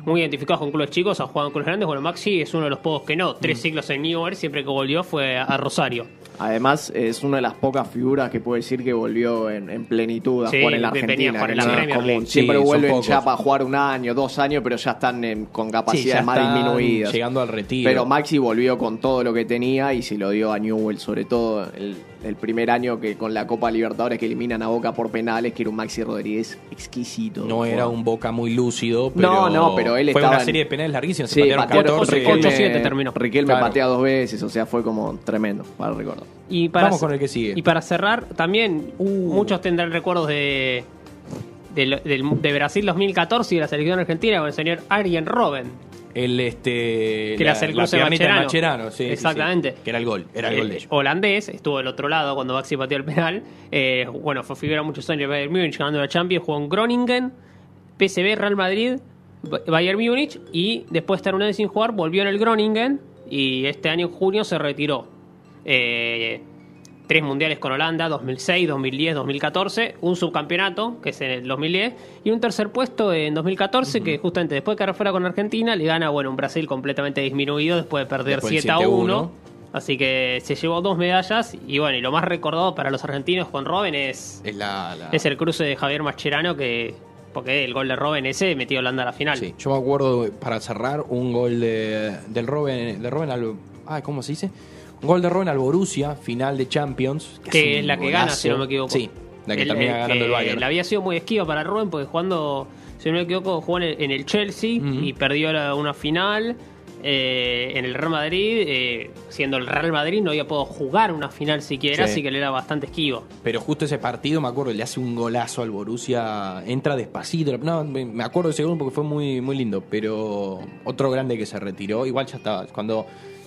muy identificados con clubes chicos, han jugado en clubes grandes. Bueno, Maxi es uno de los pocos que no. Tres siglos en Newell's, siempre que volvió fue a Rosario. Además, es una de las pocas figuras que puede decir que volvió en, en plenitud a Sí, jugar en la venía a Argentina. jugar en la común. Siempre Sí, vuelven pocos. ya para jugar un año, dos años, pero ya están en- con capacidades más disminuidas. llegando al retiro. Pero Maxi volvió con todo lo que tenía y se lo dio a Newell, sobre todo el, el primer año que con la Copa Libertadores que eliminan a Boca por penales, que era un Maxi Rodríguez exquisito. no era un Boca muy lúcido, pero No, no, pero él fue estaba una en- serie de penales larguísimos, Sí, se patearon pateó 14. Riquelme- 8-7 terminó. Riquelme Claro. patea dos veces, o sea, fue como tremendo, para recordar. Y para Vamos con el que sigue. Y para cerrar, también Uh. muchos tendrán recuerdos de, de, lo- del- de Brasil 2014 y de la selección argentina con el señor Arjen Robben. El este Que era el cruce de piernita de Mascherano. Mascherano, sí, sí, sí. Exactamente. Que era el gol, era el gol de Eh, ellos. holandés, estuvo del otro lado cuando Maxi pateó el penal. Eh, bueno, fue figura muchos años Bayern Múnich ganando la Champions, jugó en Groningen, PSV, Real Madrid, Ba- Bayern Múnich y después de estar un año sin jugar volvió en el Groningen y este año en junio se retiró. Eh, tres mundiales con Holanda, 2006, 2010, 2014, un subcampeonato, que es en el 2010, y un tercer puesto en 2014, que justamente después de quedar fuera con Argentina, le gana, bueno, un Brasil completamente disminuido después de perder Después del 7 a 7 a 1. 1. Así que se llevó dos medallas y bueno, y lo más recordado para los argentinos con Robben es, Es la, la- es el cruce de Javier Mascherano que porque el gol de Robben ese metió a Holanda a la final. Sí, yo me acuerdo para cerrar un gol de, del Robben, de Robben al ay, ¿cómo se dice? Gol de Robben al Borussia, final de Champions, que es la que gana, si no me equivoco. Sí, la que El- termina el ganando que el Bayern. Le había sido muy esquiva para Robben porque jugando, si no me equivoco, jugó en el, en el Chelsea y perdió la- una final. eh, en el Real Madrid, eh, siendo el Real Madrid, no había podido jugar una final siquiera, Sí. así que le era bastante esquivo. Pero justo ese partido, me acuerdo, le hace un golazo al Borussia, entra despacito. No, me me acuerdo de ese gol porque fue muy, muy lindo. Pero otro grande que se retiró, igual ya estaba. Cuando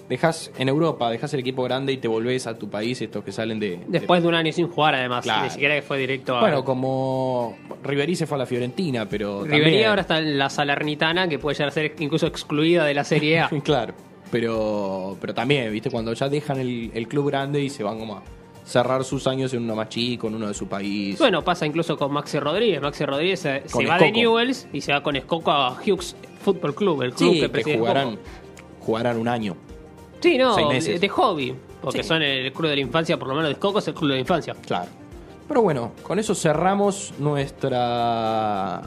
dejas en Europa, dejas el equipo grande y te volvés a tu país, estos que salen de. de- Después de un año sin jugar, además, Claro. ni siquiera que fue directo a. bueno, como Ribery se fue a la Fiorentina, pero. También- ahora está en la Salernitana, que puede llegar a ser incluso excluida de la Serie A. claro, pero, pero también, ¿viste? Cuando ya dejan el, el club grande y se van como a cerrar sus años en uno más chico, en uno de su país. bueno, pasa incluso con Maxi Rodríguez. Maxi Rodríguez se, va de. Newells y se va con Escoco a Hughes Football Club, el club sí, que que jugarán, jugarán un año. Sí, no, seis de, meses. de hobby. Porque Sí. son el club de la infancia, por lo menos de Escoco es el club de la infancia. Claro. Pero bueno, con eso cerramos nuestra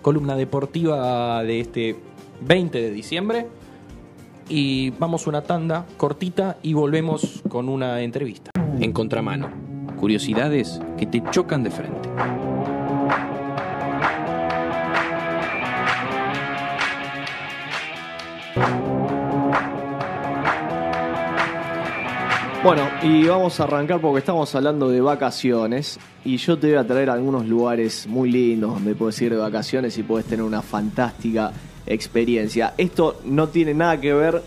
columna deportiva de este 20 de diciembre. Y vamos una tanda cortita y volvemos con una entrevista. En contramano. Curiosidades que te chocan de frente. Bueno, y vamos a arrancar porque estamos hablando de vacaciones y yo te voy a traer algunos lugares muy lindos donde puedes ir de vacaciones y puedes tener una fantástica experiencia. Esto no tiene nada que ver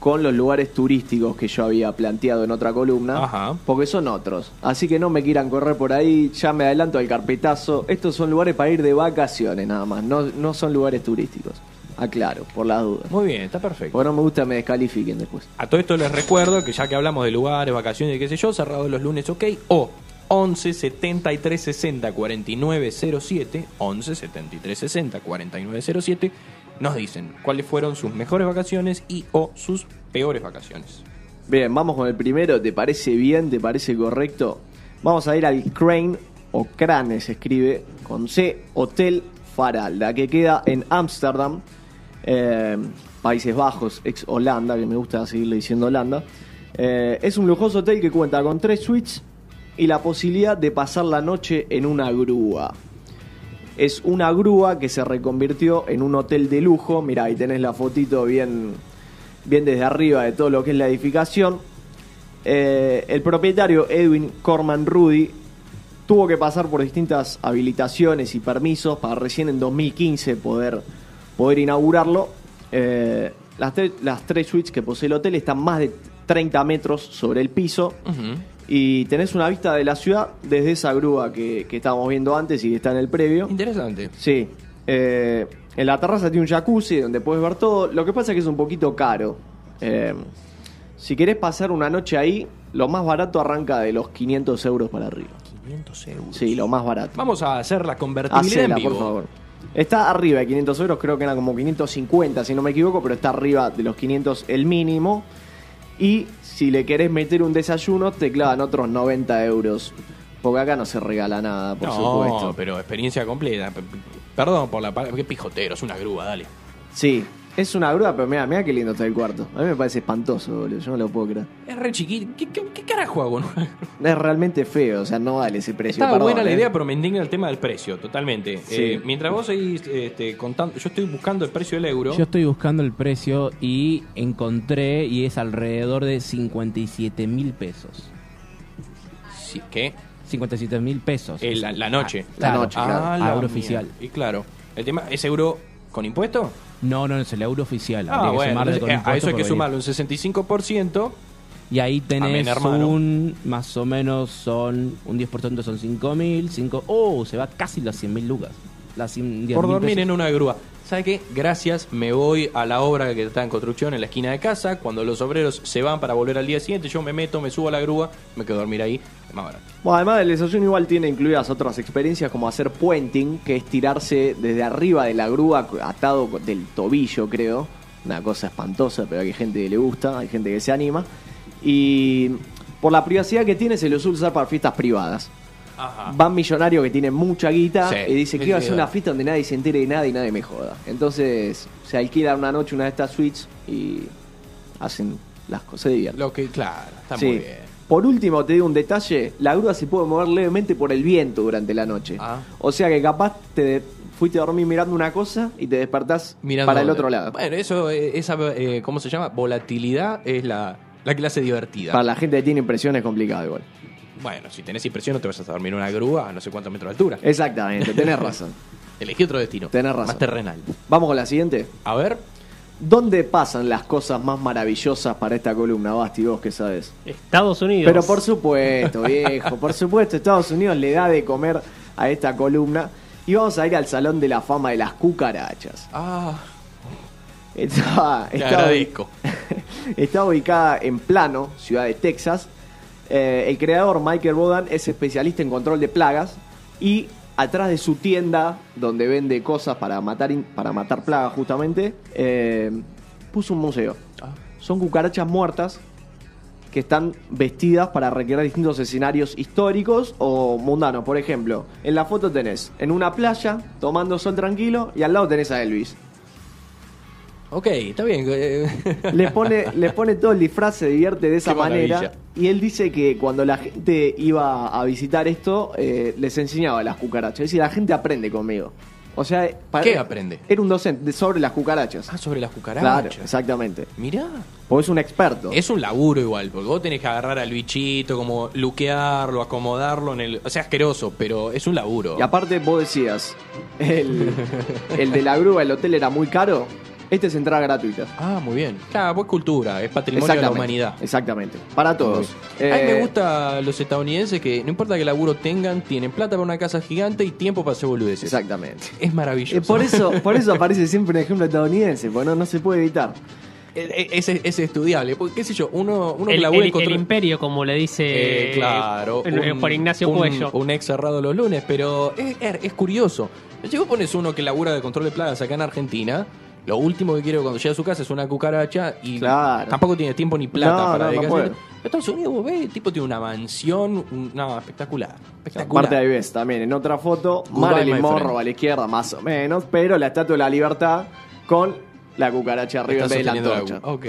con los lugares turísticos que yo había planteado en otra columna, Ajá. porque son otros. Así que no me quieran correr por ahí, ya me adelanto al carpetazo. Estos son lugares para ir de vacaciones nada más, no, no son lugares turísticos. Aclaro, por las dudas. Muy bien, está perfecto. Porque no me gusta que me descalifiquen después. A todo esto les recuerdo que ya que hablamos de lugares, vacaciones y qué sé yo, cerrado los lunes, ok, o 11 73 60 49 07, 11 73 60 49 07, nos dicen cuáles fueron sus mejores vacaciones y o sus peores vacaciones. Bien, vamos con el primero. ¿Te parece bien? ¿Te parece correcto? Vamos a ir al Crane, o Crane se escribe, con C, Hotel Faralda, que queda en Ámsterdam, eh, Países Bajos, ex Holanda, que me gusta seguirle diciendo Holanda. Eh, es un lujoso hotel que cuenta con tres suites y la posibilidad de pasar la noche en una grúa. Es una grúa que se reconvirtió en un hotel de lujo. Mira, ahí tenés la fotito bien, bien desde arriba de todo lo que es la edificación. Eh, el propietario Edwin Corman Rudy tuvo que pasar por distintas habilitaciones y permisos para recién en 2015 poder, poder inaugurarlo. Eh, las, tre- las tres suites que posee el hotel están más de 30 metros sobre el piso Y tenés una vista de la ciudad desde esa grúa que, que estábamos viendo antes y que está en el previo. Interesante. Sí. Eh, en la terraza tiene un jacuzzi donde puedes ver todo. Lo que pasa es que es un poquito caro. Eh, si querés pasar una noche ahí, lo más barato arranca de los 500 euros para arriba. 500 euros. Sí, lo más barato. Vamos a hacer la convertibilidad Hacela, en vivo. por favor. Está arriba de 500 euros, creo que era como 550, si no me equivoco, pero está arriba de los 500 el mínimo. Y si le querés meter un desayuno, te clavan otros 90 euros. Porque acá no se regala nada, por no, supuesto. pero experiencia completa. Perdón por la palabra. Qué pijotero, es una grúa, dale. Sí, es una grúa, pero mira, mira qué lindo está el cuarto. A mí me parece espantoso, boludo. Yo no lo puedo creer. Es re chiquito. ¿Qué, qué, qué carajo hago? no? Es realmente feo, o sea, no vale ese precio. Está buena la ¿eh? idea, pero me indigna el tema del precio, totalmente. Sí. Eh, mientras vos seguís este, contando, yo estoy buscando el precio del euro. Yo estoy buscando el precio y encontré y es alrededor de 57 mil pesos. Sí, ¿Qué? 57 mil pesos. Eh, la, la noche. Ah, claro. noche, claro. Ah, la euro mierda. oficial. Y claro, el tema es euro con impuesto. No, no, es el euro oficial. Ah, que bueno, sumarle entonces, con eh, a eso hay que sumarle un 65%. Y ahí tenés un, más o menos son, un 10% son 5 mil, 5, oh, se va casi las 100 mil lucas. Las 100, 10 por dormir pesos. en una grúa. ¿Sabe qué? Gracias, me voy a la obra que está en construcción en la esquina de casa. Cuando los obreros se van para volver al día siguiente, yo me meto, me subo a la grúa, me quedo dormir ahí. Es más barato. Bueno, además del desayuno igual tiene incluidas otras experiencias como hacer puenting, que es tirarse desde arriba de la grúa atado del tobillo, creo. Una cosa espantosa, pero hay gente que le gusta, hay gente que se anima. Y por la privacidad que tiene se lo suele usar para fiestas privadas. Ajá. Van millonarios que tienen mucha guita Sí, y dice sí, que va a sí, hacer una fiesta donde nadie se entere de nada y nadie me joda. Entonces se alquila una noche una de estas suites y hacen las cosas, se divierten. Lo que, claro, está Sí. muy bien. Por último, te digo un detalle: la grúa se puede mover levemente por el viento durante la noche. Ah. O sea que capaz te fuiste a dormir mirando una cosa y te despertás Mirando para el otro lado. Bueno, eso, eh, esa, eh, ¿cómo se llama? Volatilidad es la, la clase divertida. Para la gente que tiene impresión es complicado igual. Bueno, si tenés impresión no te vas a dormir en una grúa a no sé cuántos metros de altura. Exactamente, tenés razón. Elegí otro destino. Tenés razón. Más terrenal. Vamos con la siguiente. A ver. ¿Dónde pasan las cosas más maravillosas para esta columna, Basti? Vos que sabes. Estados Unidos. Pero por supuesto, viejo, por supuesto, Estados Unidos le da de comer a esta columna. Y vamos a ir al Salón de la Fama de las Cucarachas. Ah, Está, te está- agradezco. está ubicada en Plano, ciudad de Texas. Eh, el creador, Michael Bodan, es especialista en control de plagas. Y atrás de su tienda, donde vende cosas para matar, para matar plagas justamente, eh, puso un museo. Ah. Son cucarachas muertas que están vestidas para recrear distintos escenarios históricos o mundanos. Por ejemplo, en la foto tenés en una playa tomando sol tranquilo y al lado tenés a Elvis. Ok, está bien. Le pone, le pone todo el disfraz, se divierte de esa Qué manera. maravilla. Y él dice que cuando la gente iba a visitar esto, eh, les enseñaba las cucarachas. Es decir, la gente aprende conmigo. O sea, para- ¿Qué aprende? Era un docente de- sobre las cucarachas. Ah, sobre las claro, cucarachas. exactamente. Mirá. Porque es un experto. Es un laburo igual, porque vos tenés que agarrar al bichito, como luquearlo, acomodarlo en el... O sea, asqueroso, pero es un laburo. Y aparte vos decías, el, el de la grúa, el hotel era muy caro. Este es entrada gratuita. Ah, muy bien. Claro, pues cultura, es patrimonio de la humanidad. Exactamente. Para todos. A mí Eh, me gusta los estadounidenses que no importa qué laburo tengan, tienen plata para una casa gigante y tiempo para hacer boludeces. Exactamente. Es maravilloso. Eh, por, eso, por eso aparece siempre un ejemplo estadounidense, porque no, no se puede evitar. Eh, eh, Es, es estudiable, porque qué sé yo, uno, uno que el, labura el- el imperio, como le dice Eh, claro. un- Juan Ignacio un- Cuello. Un ex cerrado los lunes, pero es, es- es curioso. Si vos pones uno que labura de control de plagas acá en Argentina, lo último que quiere cuando llega a su casa es una cucaracha y Claro. tampoco tiene tiempo ni plata No, para no, no dedicarse. En Estados Unidos, vos ves, el tipo tiene una mansión, un- no, espectacular. espectacular. Aparte ahí ves también en otra foto, Marilyn Monroe a la izquierda, más o menos, pero la estatua de la libertad con la cucaracha arriba de la antorcha. cu- Ok.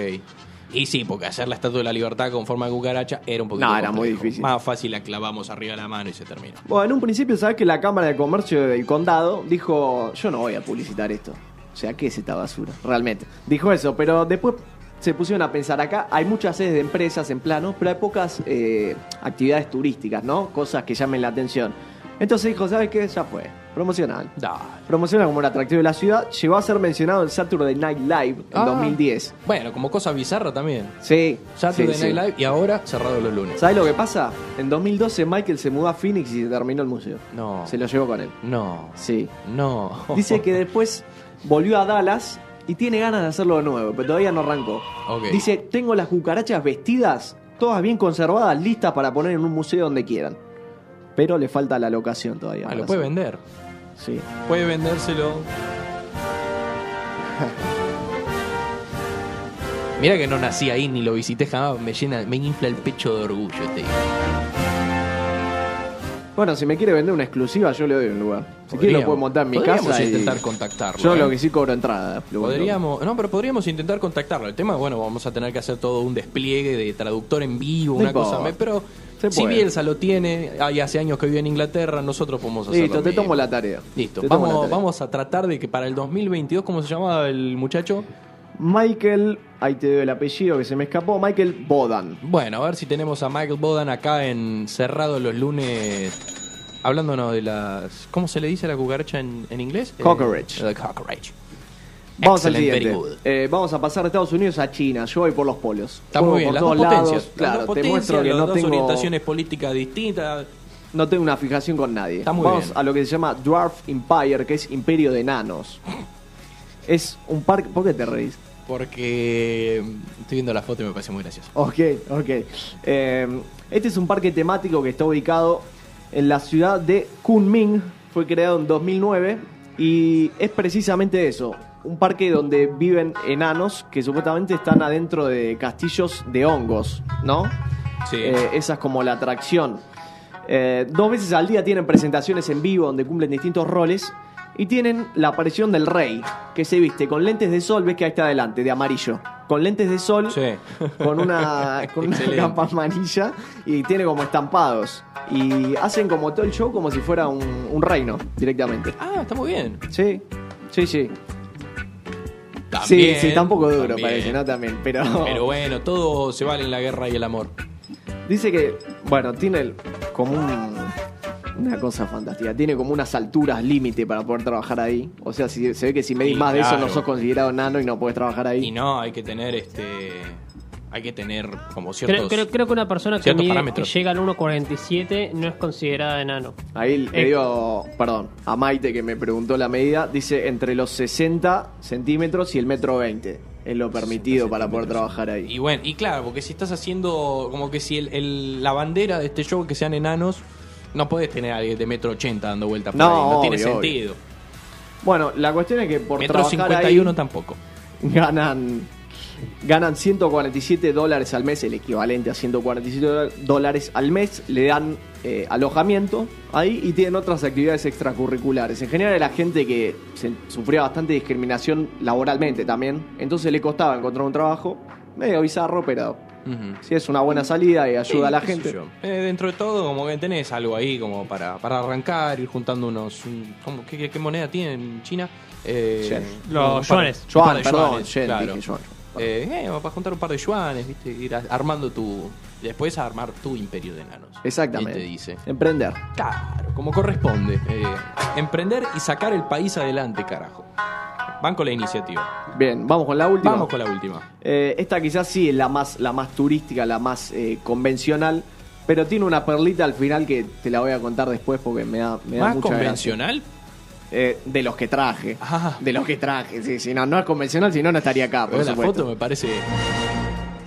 Y sí, porque hacer la estatua de la libertad con forma de cucaracha era un poquito No, era muy difícil. Más fácil la clavamos arriba de la mano y se termina. Bueno, en un principio, sabes que la Cámara de Comercio del Condado dijo: Yo no voy a publicitar esto. O sea, ¿qué es esta basura? Realmente. Dijo eso, pero después se pusieron a pensar acá. Hay muchas sedes de empresas en plano, pero hay pocas eh, actividades turísticas, ¿no? Cosas que llamen la atención. Entonces dijo: ¿Sabes qué? Ya fue. Promocional. Dale. Promociona como un atractivo de la ciudad. Llegó a ser mencionado en Saturday Night Live en Ah. 2010. Bueno, como cosa bizarra también. Sí. Saturday sí, Night sí. Live y ahora cerrado los lunes. ¿Sabes lo que pasa? En 2012 Michael se mudó a Phoenix y se terminó el museo. No. Se lo llevó con él. No. Sí. No. Dice que después volvió a Dallas y tiene ganas de hacerlo de nuevo, pero todavía no arrancó. Dice, tengo las cucarachas vestidas, todas bien conservadas, listas para poner en un museo donde quieran. Pero le falta la locación todavía. Ah, lo puede hacer. vender. Sí. Puede vendérselo. Mira que no nací ahí ni lo visité jamás, me llena, me infla el pecho de orgullo, te digo. Bueno, si me quiere vender una exclusiva, yo le doy un lugar. Si quiere lo puede montar en mi podríamos casa. y- intentar contactarlo. Yo ¿eh? lo que sí cobro entrada. Podríamos, no, pero podríamos intentar contactarlo. El tema, bueno, vamos a tener que hacer todo un despliegue de traductor en vivo, una cosa. Pero si. Bielsa lo tiene, hay hace años que vive en Inglaterra, nosotros podemos hacerlo. Listo, te mismo. tomo la tarea. Listo, la vamos, tarea. vamos a tratar de que para el 2022, ¿cómo se llamaba el muchacho? Michael, ahí te doy el apellido que se me escapó, Michael Bodan. Bueno, a ver si tenemos a Michael Bodan acá en Cerrado los lunes. Hablándonos de las. ¿Cómo se le dice a la cucaracha en, en inglés? Cockroach. Eh, the cockroach. Vamos Excellent, al siguiente. Eh, vamos a pasar de Estados Unidos a China. Yo voy por los polos. Está muy bien, por las dos lados. potencias. Claro, las dos te muestro que las no dos tengo, orientaciones políticas distintas. no tengo una fijación con nadie. Está muy Vamos bien. a lo que se llama Dwarf Empire, que es Imperio de Enanos. Es un parque. ¿Por qué te reís? Porque mm, estoy viendo la foto y me parece muy gracioso. Ok, ok. Eh, este es un parque temático que está ubicado en la ciudad de Kunming. Fue creado en 2009 y es precisamente eso. Un parque donde viven enanos que supuestamente están adentro de castillos de hongos, ¿no? Sí. Eh, esa es como la atracción. Eh, dos veces al día tienen presentaciones en vivo donde cumplen distintos roles. Y tienen la aparición del rey, que se viste con lentes de sol, ves que ahí está adelante, de amarillo. Con lentes de sol, Sí. con una, con una capa amarilla y tiene como estampados. Y hacen como todo el show como si fuera un, un reino, directamente. Ah, está muy bien. Sí, sí, sí. También, sí, sí, tampoco duro también. parece, ¿no? También, pero... Pero bueno, todo se vale en la guerra y el amor. Dice que, bueno, tiene como un- una cosa fantástica. Tiene como unas alturas límite para poder trabajar ahí. O sea, si, se ve que si medís Sí, más de eso claro. no sos considerado nano y no podés trabajar ahí. Y no, hay que tener este. Hay que tener como ciertos. Creo, creo, creo que una persona que, ciertos mide- que parámetros. llega al 1.47 no es considerada enano. Ahí le Eh. digo, perdón, a Maite que me preguntó la medida, dice entre los 60 centímetros y el metro 20. Es lo permitido para poder trabajar ahí. Y bueno, y claro, porque si estás haciendo como que si el, el- la bandera de este show que sean enanos, no puedes tener a alguien de metro ochenta dando vueltas por No, ahí. No tiene obvio, sentido. Bueno, la cuestión es que por Metro trabajar 51 ahí tampoco. ganan ganan 147 dólares al mes, el equivalente a 147 dólares al mes, le dan eh, alojamiento ahí y tienen otras actividades extracurriculares. En general era gente que se- sufría bastante discriminación laboralmente también, entonces le costaba encontrar un trabajo medio bizarro, pero Ujú. si es una buena salida y ayuda a la gente. Eh, dentro de todo, como que tenés algo ahí como para, para arrancar, ir juntando unos. un- ¿cómo- qué, qué- qué moneda tiene en China? Eh, Yen. Los yuanes. Yuan, perdón, yuanes, yen, claro. dije yuan. Eh, eh, para juntar un par de yuanes, ¿viste? Ir armando tu. Después a armar tu imperio de enanos. Exactamente. ¿Quién te dice? Emprender. Claro, como corresponde. Eh, emprender y sacar el país adelante, carajo. Van con la iniciativa. Bien, vamos con la última. Vamos con la última. Eh, esta quizás sí es la más, la más turística, la más eh, convencional, pero tiene una perlita al final que te la voy a contar después porque me da, me da ¿Más mucha convencional? gracia. Eh, de los que traje. Ah. De los que traje, sí, sí, no, no es convencional, si no, no estaría acá, por la foto me parece.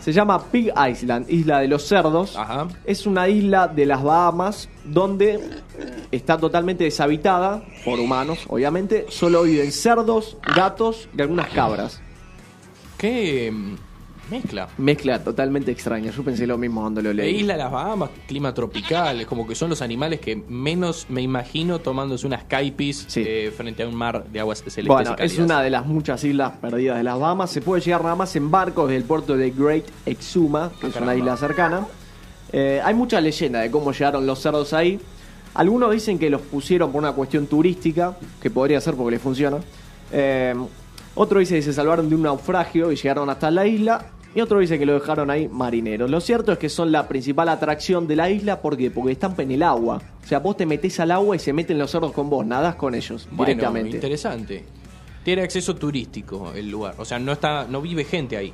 Se llama Pig Island, Isla de los Cerdos. Ajá. Es una isla de las Bahamas donde está totalmente deshabitada por humanos, obviamente. Solo viven cerdos, gatos y algunas cabras. ¿Qué mezcla? Mezcla totalmente extraña. Yo pensé lo mismo cuando lo La leí. isla de las Bahamas, clima tropical, es como que son los animales que menos me imagino tomándose unas caipis Sí. eh, frente a un mar de aguas celestes. Bueno, y es una de las muchas islas perdidas de las Bahamas. Se puede llegar nada más en barcos del puerto de Great Exuma, que Ah, es una isla cercana. Eh, hay mucha leyenda de cómo llegaron los cerdos ahí. Algunos dicen que los pusieron por una cuestión turística, que podría ser porque les funciona. Eh, otro dice que se salvaron de un naufragio y llegaron hasta la isla. Y otro dice que lo dejaron ahí marineros. Lo cierto es que son la principal atracción de la isla. ¿Por qué? Porque están en el agua. O sea, vos te metés al agua y se meten los cerdos con vos. Nadás con ellos Bueno, directamente. interesante. Tiene acceso turístico el lugar. O sea, no está, no vive gente ahí.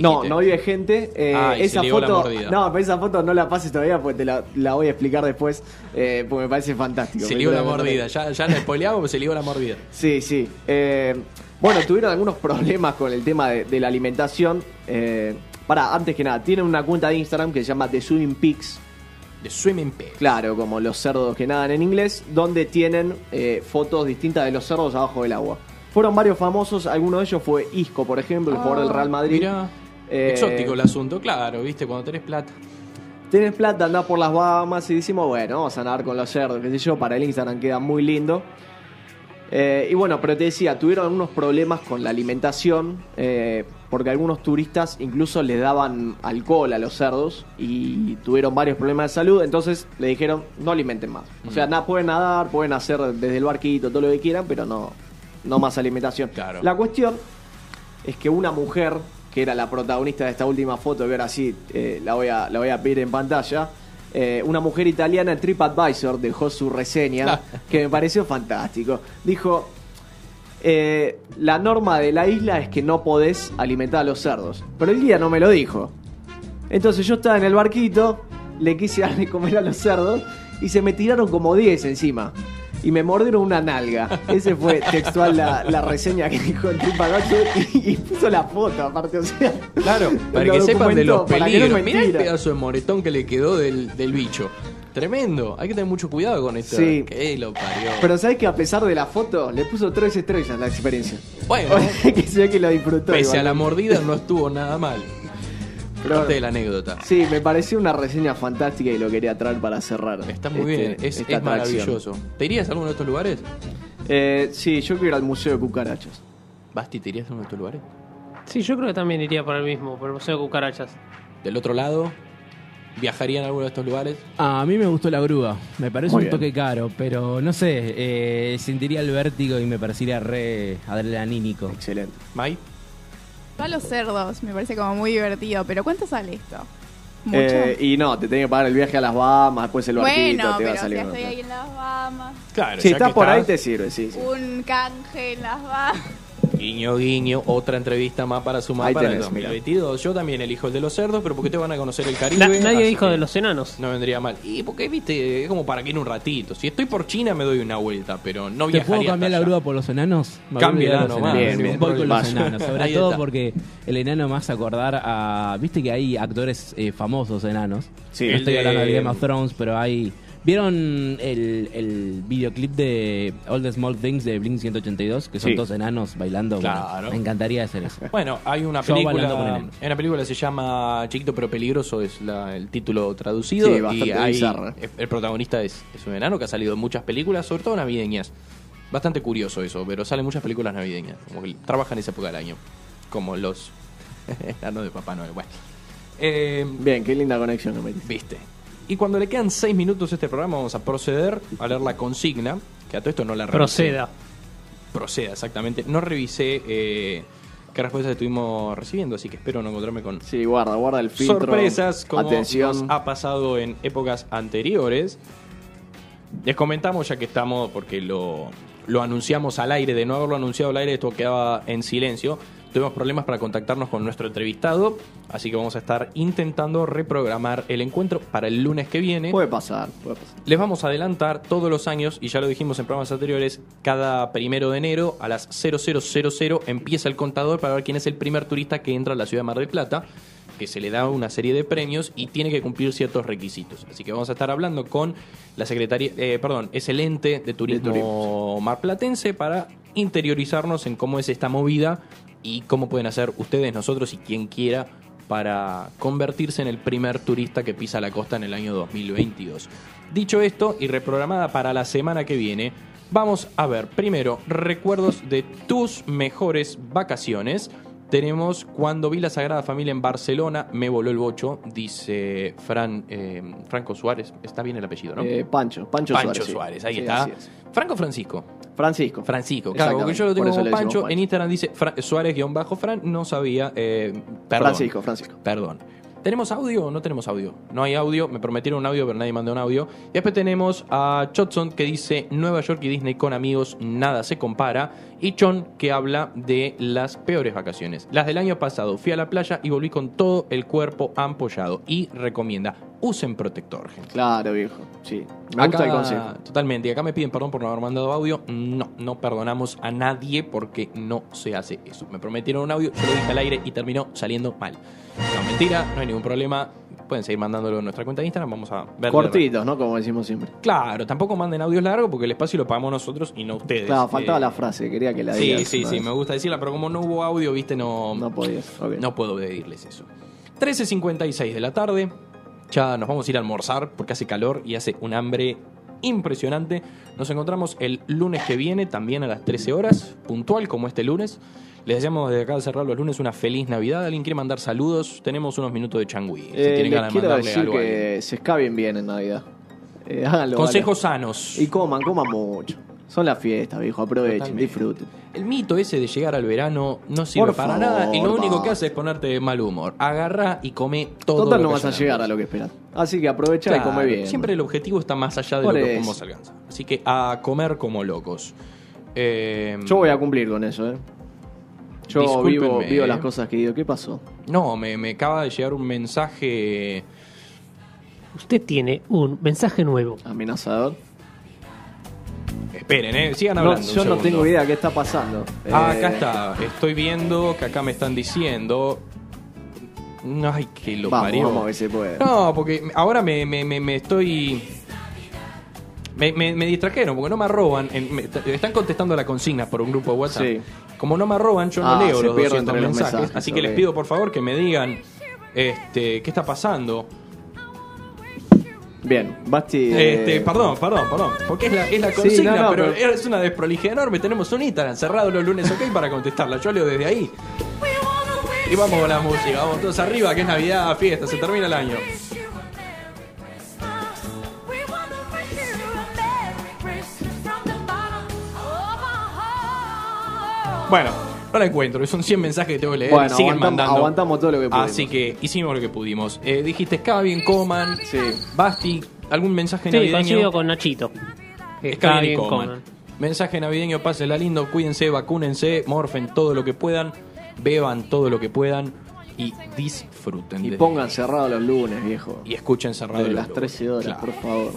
No, no vive gente. Eh, Ah, esa foto. mordida. No, pero esa foto no la pases todavía porque te la, la voy a explicar después. eh, porque me parece fantástico. Se Me ligó la mordida. Ya, ya la spoileamos, pero se ligó la mordida. Sí, sí. Eh, bueno, tuvieron algunos problemas con el tema de, de la alimentación. Eh, para, antes que nada, tienen una cuenta de Instagram que se llama The Swimming Pigs. De Swimming Pig. Claro, como los cerdos que nadan en inglés, donde tienen eh, fotos distintas de los cerdos abajo del agua. Fueron varios famosos, alguno de ellos fue Isco, por ejemplo, el jugador del Real Madrid. Mira, Eh, exótico el asunto, claro, viste, cuando tenés plata. Tenés plata, andás por las Bahamas y decimos, bueno, vamos a nadar con los cerdos, qué sé yo, para el Instagram queda muy lindo. Eh, y bueno, pero te decía, tuvieron algunos problemas con la alimentación, eh, porque algunos turistas incluso les daban alcohol a los cerdos y tuvieron varios problemas de salud, entonces le dijeron, no alimenten más. O sea, nada, pueden nadar, pueden hacer desde el barquito todo lo que quieran, pero no, no más alimentación. Claro. La cuestión es que una mujer, que era la protagonista de esta última foto, que ahora sí eh, la, voy a, la voy a pedir en pantalla, eh, una mujer italiana en TripAdvisor dejó su reseña, que me pareció fantástico. Dijo, eh, la norma de la isla es que no podés alimentar a los cerdos, pero el guía no me lo dijo. Entonces yo estaba en el barquito, le quise dar de comer a los cerdos y se me tiraron como 10 encima. Y me mordieron una nalga. Ese fue textual la, la reseña que dijo el TripAdvisor y, y puso la foto aparte. O sea, Claro, para que sepan de los que no peligros. Mirá el pedazo de moretón que le quedó del, del bicho. Tremendo. Hay que tener mucho cuidado con esto. Sí. Que lo parió. Pero ¿sabes que a pesar de la foto, le puso tres estrellas la experiencia? bueno, que se ve que lo disfrutó. pese a la mordida no estuvo nada mal. Pero- Parte de la anécdota. Sí, me pareció una reseña fantástica y lo quería traer para cerrar. Está muy este- bien, es, es maravilloso. ¿Te irías a alguno de estos lugares? Eh, sí, yo quiero ir al Museo de Cucarachas. Basti, ¿te irías a uno de estos lugares? Sí, yo creo que también iría por el mismo, por el Museo de Cucarachas. Del otro lado, ¿viajarían a alguno de estos lugares? A mí me gustó la grúa. Me parece Muy un bien. toque caro, pero no sé. eh, sentiría el vértigo y me parecería re adrenalínico. Excelente. ¿Mai? Yo a los cerdos, me parece como muy divertido, pero ¿cuánto sale esto? ¿Mucho? Eh, y no, te tenés que pagar el viaje a las Bahamas, después el barquito, bueno, te va pero a si salir. estoy ahí en las Bahamas, Claro, Si estás por ahí estás, te sirve, sí. sí. un canje en las Bahamas. Guiño, guiño, otra entrevista más para sumar Ahí para tenés, el 2022. Yo también elijo el de los cerdos, pero porque te van a conocer el Caribe. Na- nadie dijo de los enanos. No vendría mal. Y porque, viste, es como para que ir un ratito. Si estoy por China me doy una vuelta, pero no ¿Te viajaría puedo cambiar hasta la grúa por los enanos? Cámbiala nomás, enanos. bien, bien. Voy con los enanos. Sobre Ahí todo está. porque el enano me hace acordar a. Viste que hay actores eh, famosos enanos. Sí. no estoy de- hablando de Game of Thrones, pero hay. ¿Vieron el, el videoclip de All the Small Things de Blink 182? Que son Sí. dos enanos bailando. Bueno, Claro. me encantaría hacer eso. Bueno, hay una Yo película. con. Hay una película que se llama Chiquito pero peligroso, es la- el título traducido. Sí, y bastante hay, bizarra. el protagonista es, es un enano que ha salido en muchas películas, sobre todo navideñas. Bastante curioso eso, pero salen muchas películas navideñas. Como que trabajan esa época del año. Como los enanos de Papá Noel. Bueno. Eh, Bien, qué linda conexión que metiste. Viste. Y cuando le quedan seis minutos a este programa, vamos a proceder a leer la consigna. Que a todo esto no la revisé. Proceda. Proceda, exactamente. No revisé eh, qué respuestas estuvimos recibiendo, así que espero no encontrarme con Sí, guarda, guarda el filtro. sorpresas como Atención. nos ha pasado en épocas anteriores. Les comentamos, ya que estamos, porque lo, lo anunciamos al aire, de no haberlo anunciado al aire, esto quedaba en silencio. Tuvimos problemas para contactarnos con nuestro entrevistado, así que vamos a estar intentando reprogramar el encuentro para el lunes que viene. Puede pasar, puede pasar. Les vamos a adelantar todos los años, y ya lo dijimos en programas anteriores, cada primero de enero a las 0000 empieza el contador para ver quién es el primer turista que entra a la ciudad de Mar del Plata, que se le da una serie de premios y tiene que cumplir ciertos requisitos. Así que vamos a estar hablando con la Secretaría, eh, perdón, es el ente de turismo, turismo, marplatense para interiorizarnos en cómo es esta movida y cómo pueden hacer ustedes, nosotros y quien quiera para convertirse en el primer turista que pisa la costa en el año 2022. Dicho esto y reprogramada para la semana que viene, vamos a ver primero recuerdos de tus mejores vacaciones. Tenemos cuando vi la Sagrada Familia en Barcelona, me voló el bocho, dice Fran, eh, Franco Suárez. Está bien el apellido, ¿no? Eh, Pancho, Pancho, Pancho Suárez. sí. Suárez, ahí Sí, está. es. Franco Francisco. Francisco. Francisco, claro, porque yo lo tengo como Pancho. En Instagram dice Fra- Suárez-Fran, no sabía. eh, perdón. Francisco, Francisco. Perdón. ¿Tenemos audio o no tenemos audio? No hay audio, me prometieron un audio, pero nadie mandó un audio. Y después tenemos a Chotson que dice Nueva York y Disney con amigos, nada se compara. Y Chon que habla de las peores vacaciones. Las del año pasado, fui a la playa y volví con todo el cuerpo ampollado. Y recomienda, usen protector, gente. Claro, viejo. Sí. Me gusta el consejo. Totalmente. Y acá me piden perdón por no haber mandado audio. No, no perdonamos a nadie porque no se hace eso. Me prometieron un audio, yo lo dije al aire y terminó saliendo mal. No, mentira, no hay ningún problema. Pueden seguir mandándolo en nuestra cuenta de Instagram. Vamos a ver. Cortitos, ¿no? Como decimos siempre. Claro, tampoco manden audios largos porque el espacio lo pagamos nosotros y no ustedes. Claro, faltaba Eh, la frase, quería que la Sí, digas. sí, sí, vez. me gusta decirla, pero como no hubo audio, viste, no, No podías. ok. no puedo pedirles eso. 13.56 de la tarde. Ya nos vamos a ir a almorzar porque hace calor y hace un hambre impresionante. Nos encontramos el lunes que viene, también a las 13 horas, puntual como este lunes. Les deseamos desde acá de cerrar los lunes una feliz Navidad. ¿Alguien quiere mandar saludos? Tenemos unos minutos de changüí. Si Eh, tienen ganas de mandarle decir algo que se escaben bien en Navidad. Eh, háganlo, Consejos sanos. Y coman, coman mucho. Son las fiestas, viejo. Aprovechen, Totalmente. disfruten. El mito ese de llegar al verano no sirve Por para favor, nada y lo único va. que hace es ponerte de mal humor. Agarra y come todo. Total, lo no que vas a llegar a lo que esperas. Así que aprovecha y come bien. Siempre el objetivo está más allá de lo que eso. podemos alcanzar. Así que a comer como locos. Eh, Yo voy a cumplir con eso, ¿eh? Yo vivo, vivo eh. las cosas que digo. ¿Qué pasó? No, me, me acaba de llegar un mensaje. Usted tiene un mensaje nuevo. Amenazador. Esperen, eh, sigan No, hablando. un yo no tengo idea qué está pasando. Ah, Eh, acá está. Estoy viendo que acá me están diciendo. No, ay, que lo Vamos, parió. vamos a ver si se puede. No, porque ahora me, me, me, me estoy. Me, me, me distrajeron porque no me arroban. en- me- están contestando la consigna por un grupo de WhatsApp. Sí. Como no me arroban, yo no Ah, leo los pierde 200 entre los mensajes. así que les pido por favor que me digan este, qué está pasando. Bien, Basti. eh, Este, perdón, perdón, perdón. Porque es la, es la Sí, consigna, no, no, pero, pero- es una desprolijidad enorme. Tenemos un Instagram cerrado los lunes, ok, para contestarla. Yo leo desde ahí. Y vamos con la música, vamos todos arriba, que es Navidad, fiesta, se termina el año. Bueno, no la encuentro, son 100 mensajes que tengo que leer Bueno, siguen aguantamos- mandando. aguantamos todo lo que pudimos. Así que hicimos lo que pudimos. Eh, dijiste, cada bien coman. Sí. Basti, ¿algún mensaje Sí, navideño? coincido con Nachito. Bien bien coman. coman. Mensaje navideño, pásenla lindo, cuídense, vacúnense, morfen todo lo que puedan, beban todo lo que puedan y disfruten. Y de- pongan cerrado los lunes, viejo. y escuchen cerrado De los las lunes. 13 horas, Claro. por favor.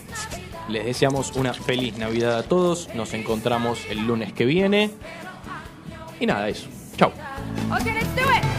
Les deseamos una feliz Navidad a todos. Nos encontramos el lunes que viene. Y nada, eso. Chau. Okay, let's do it.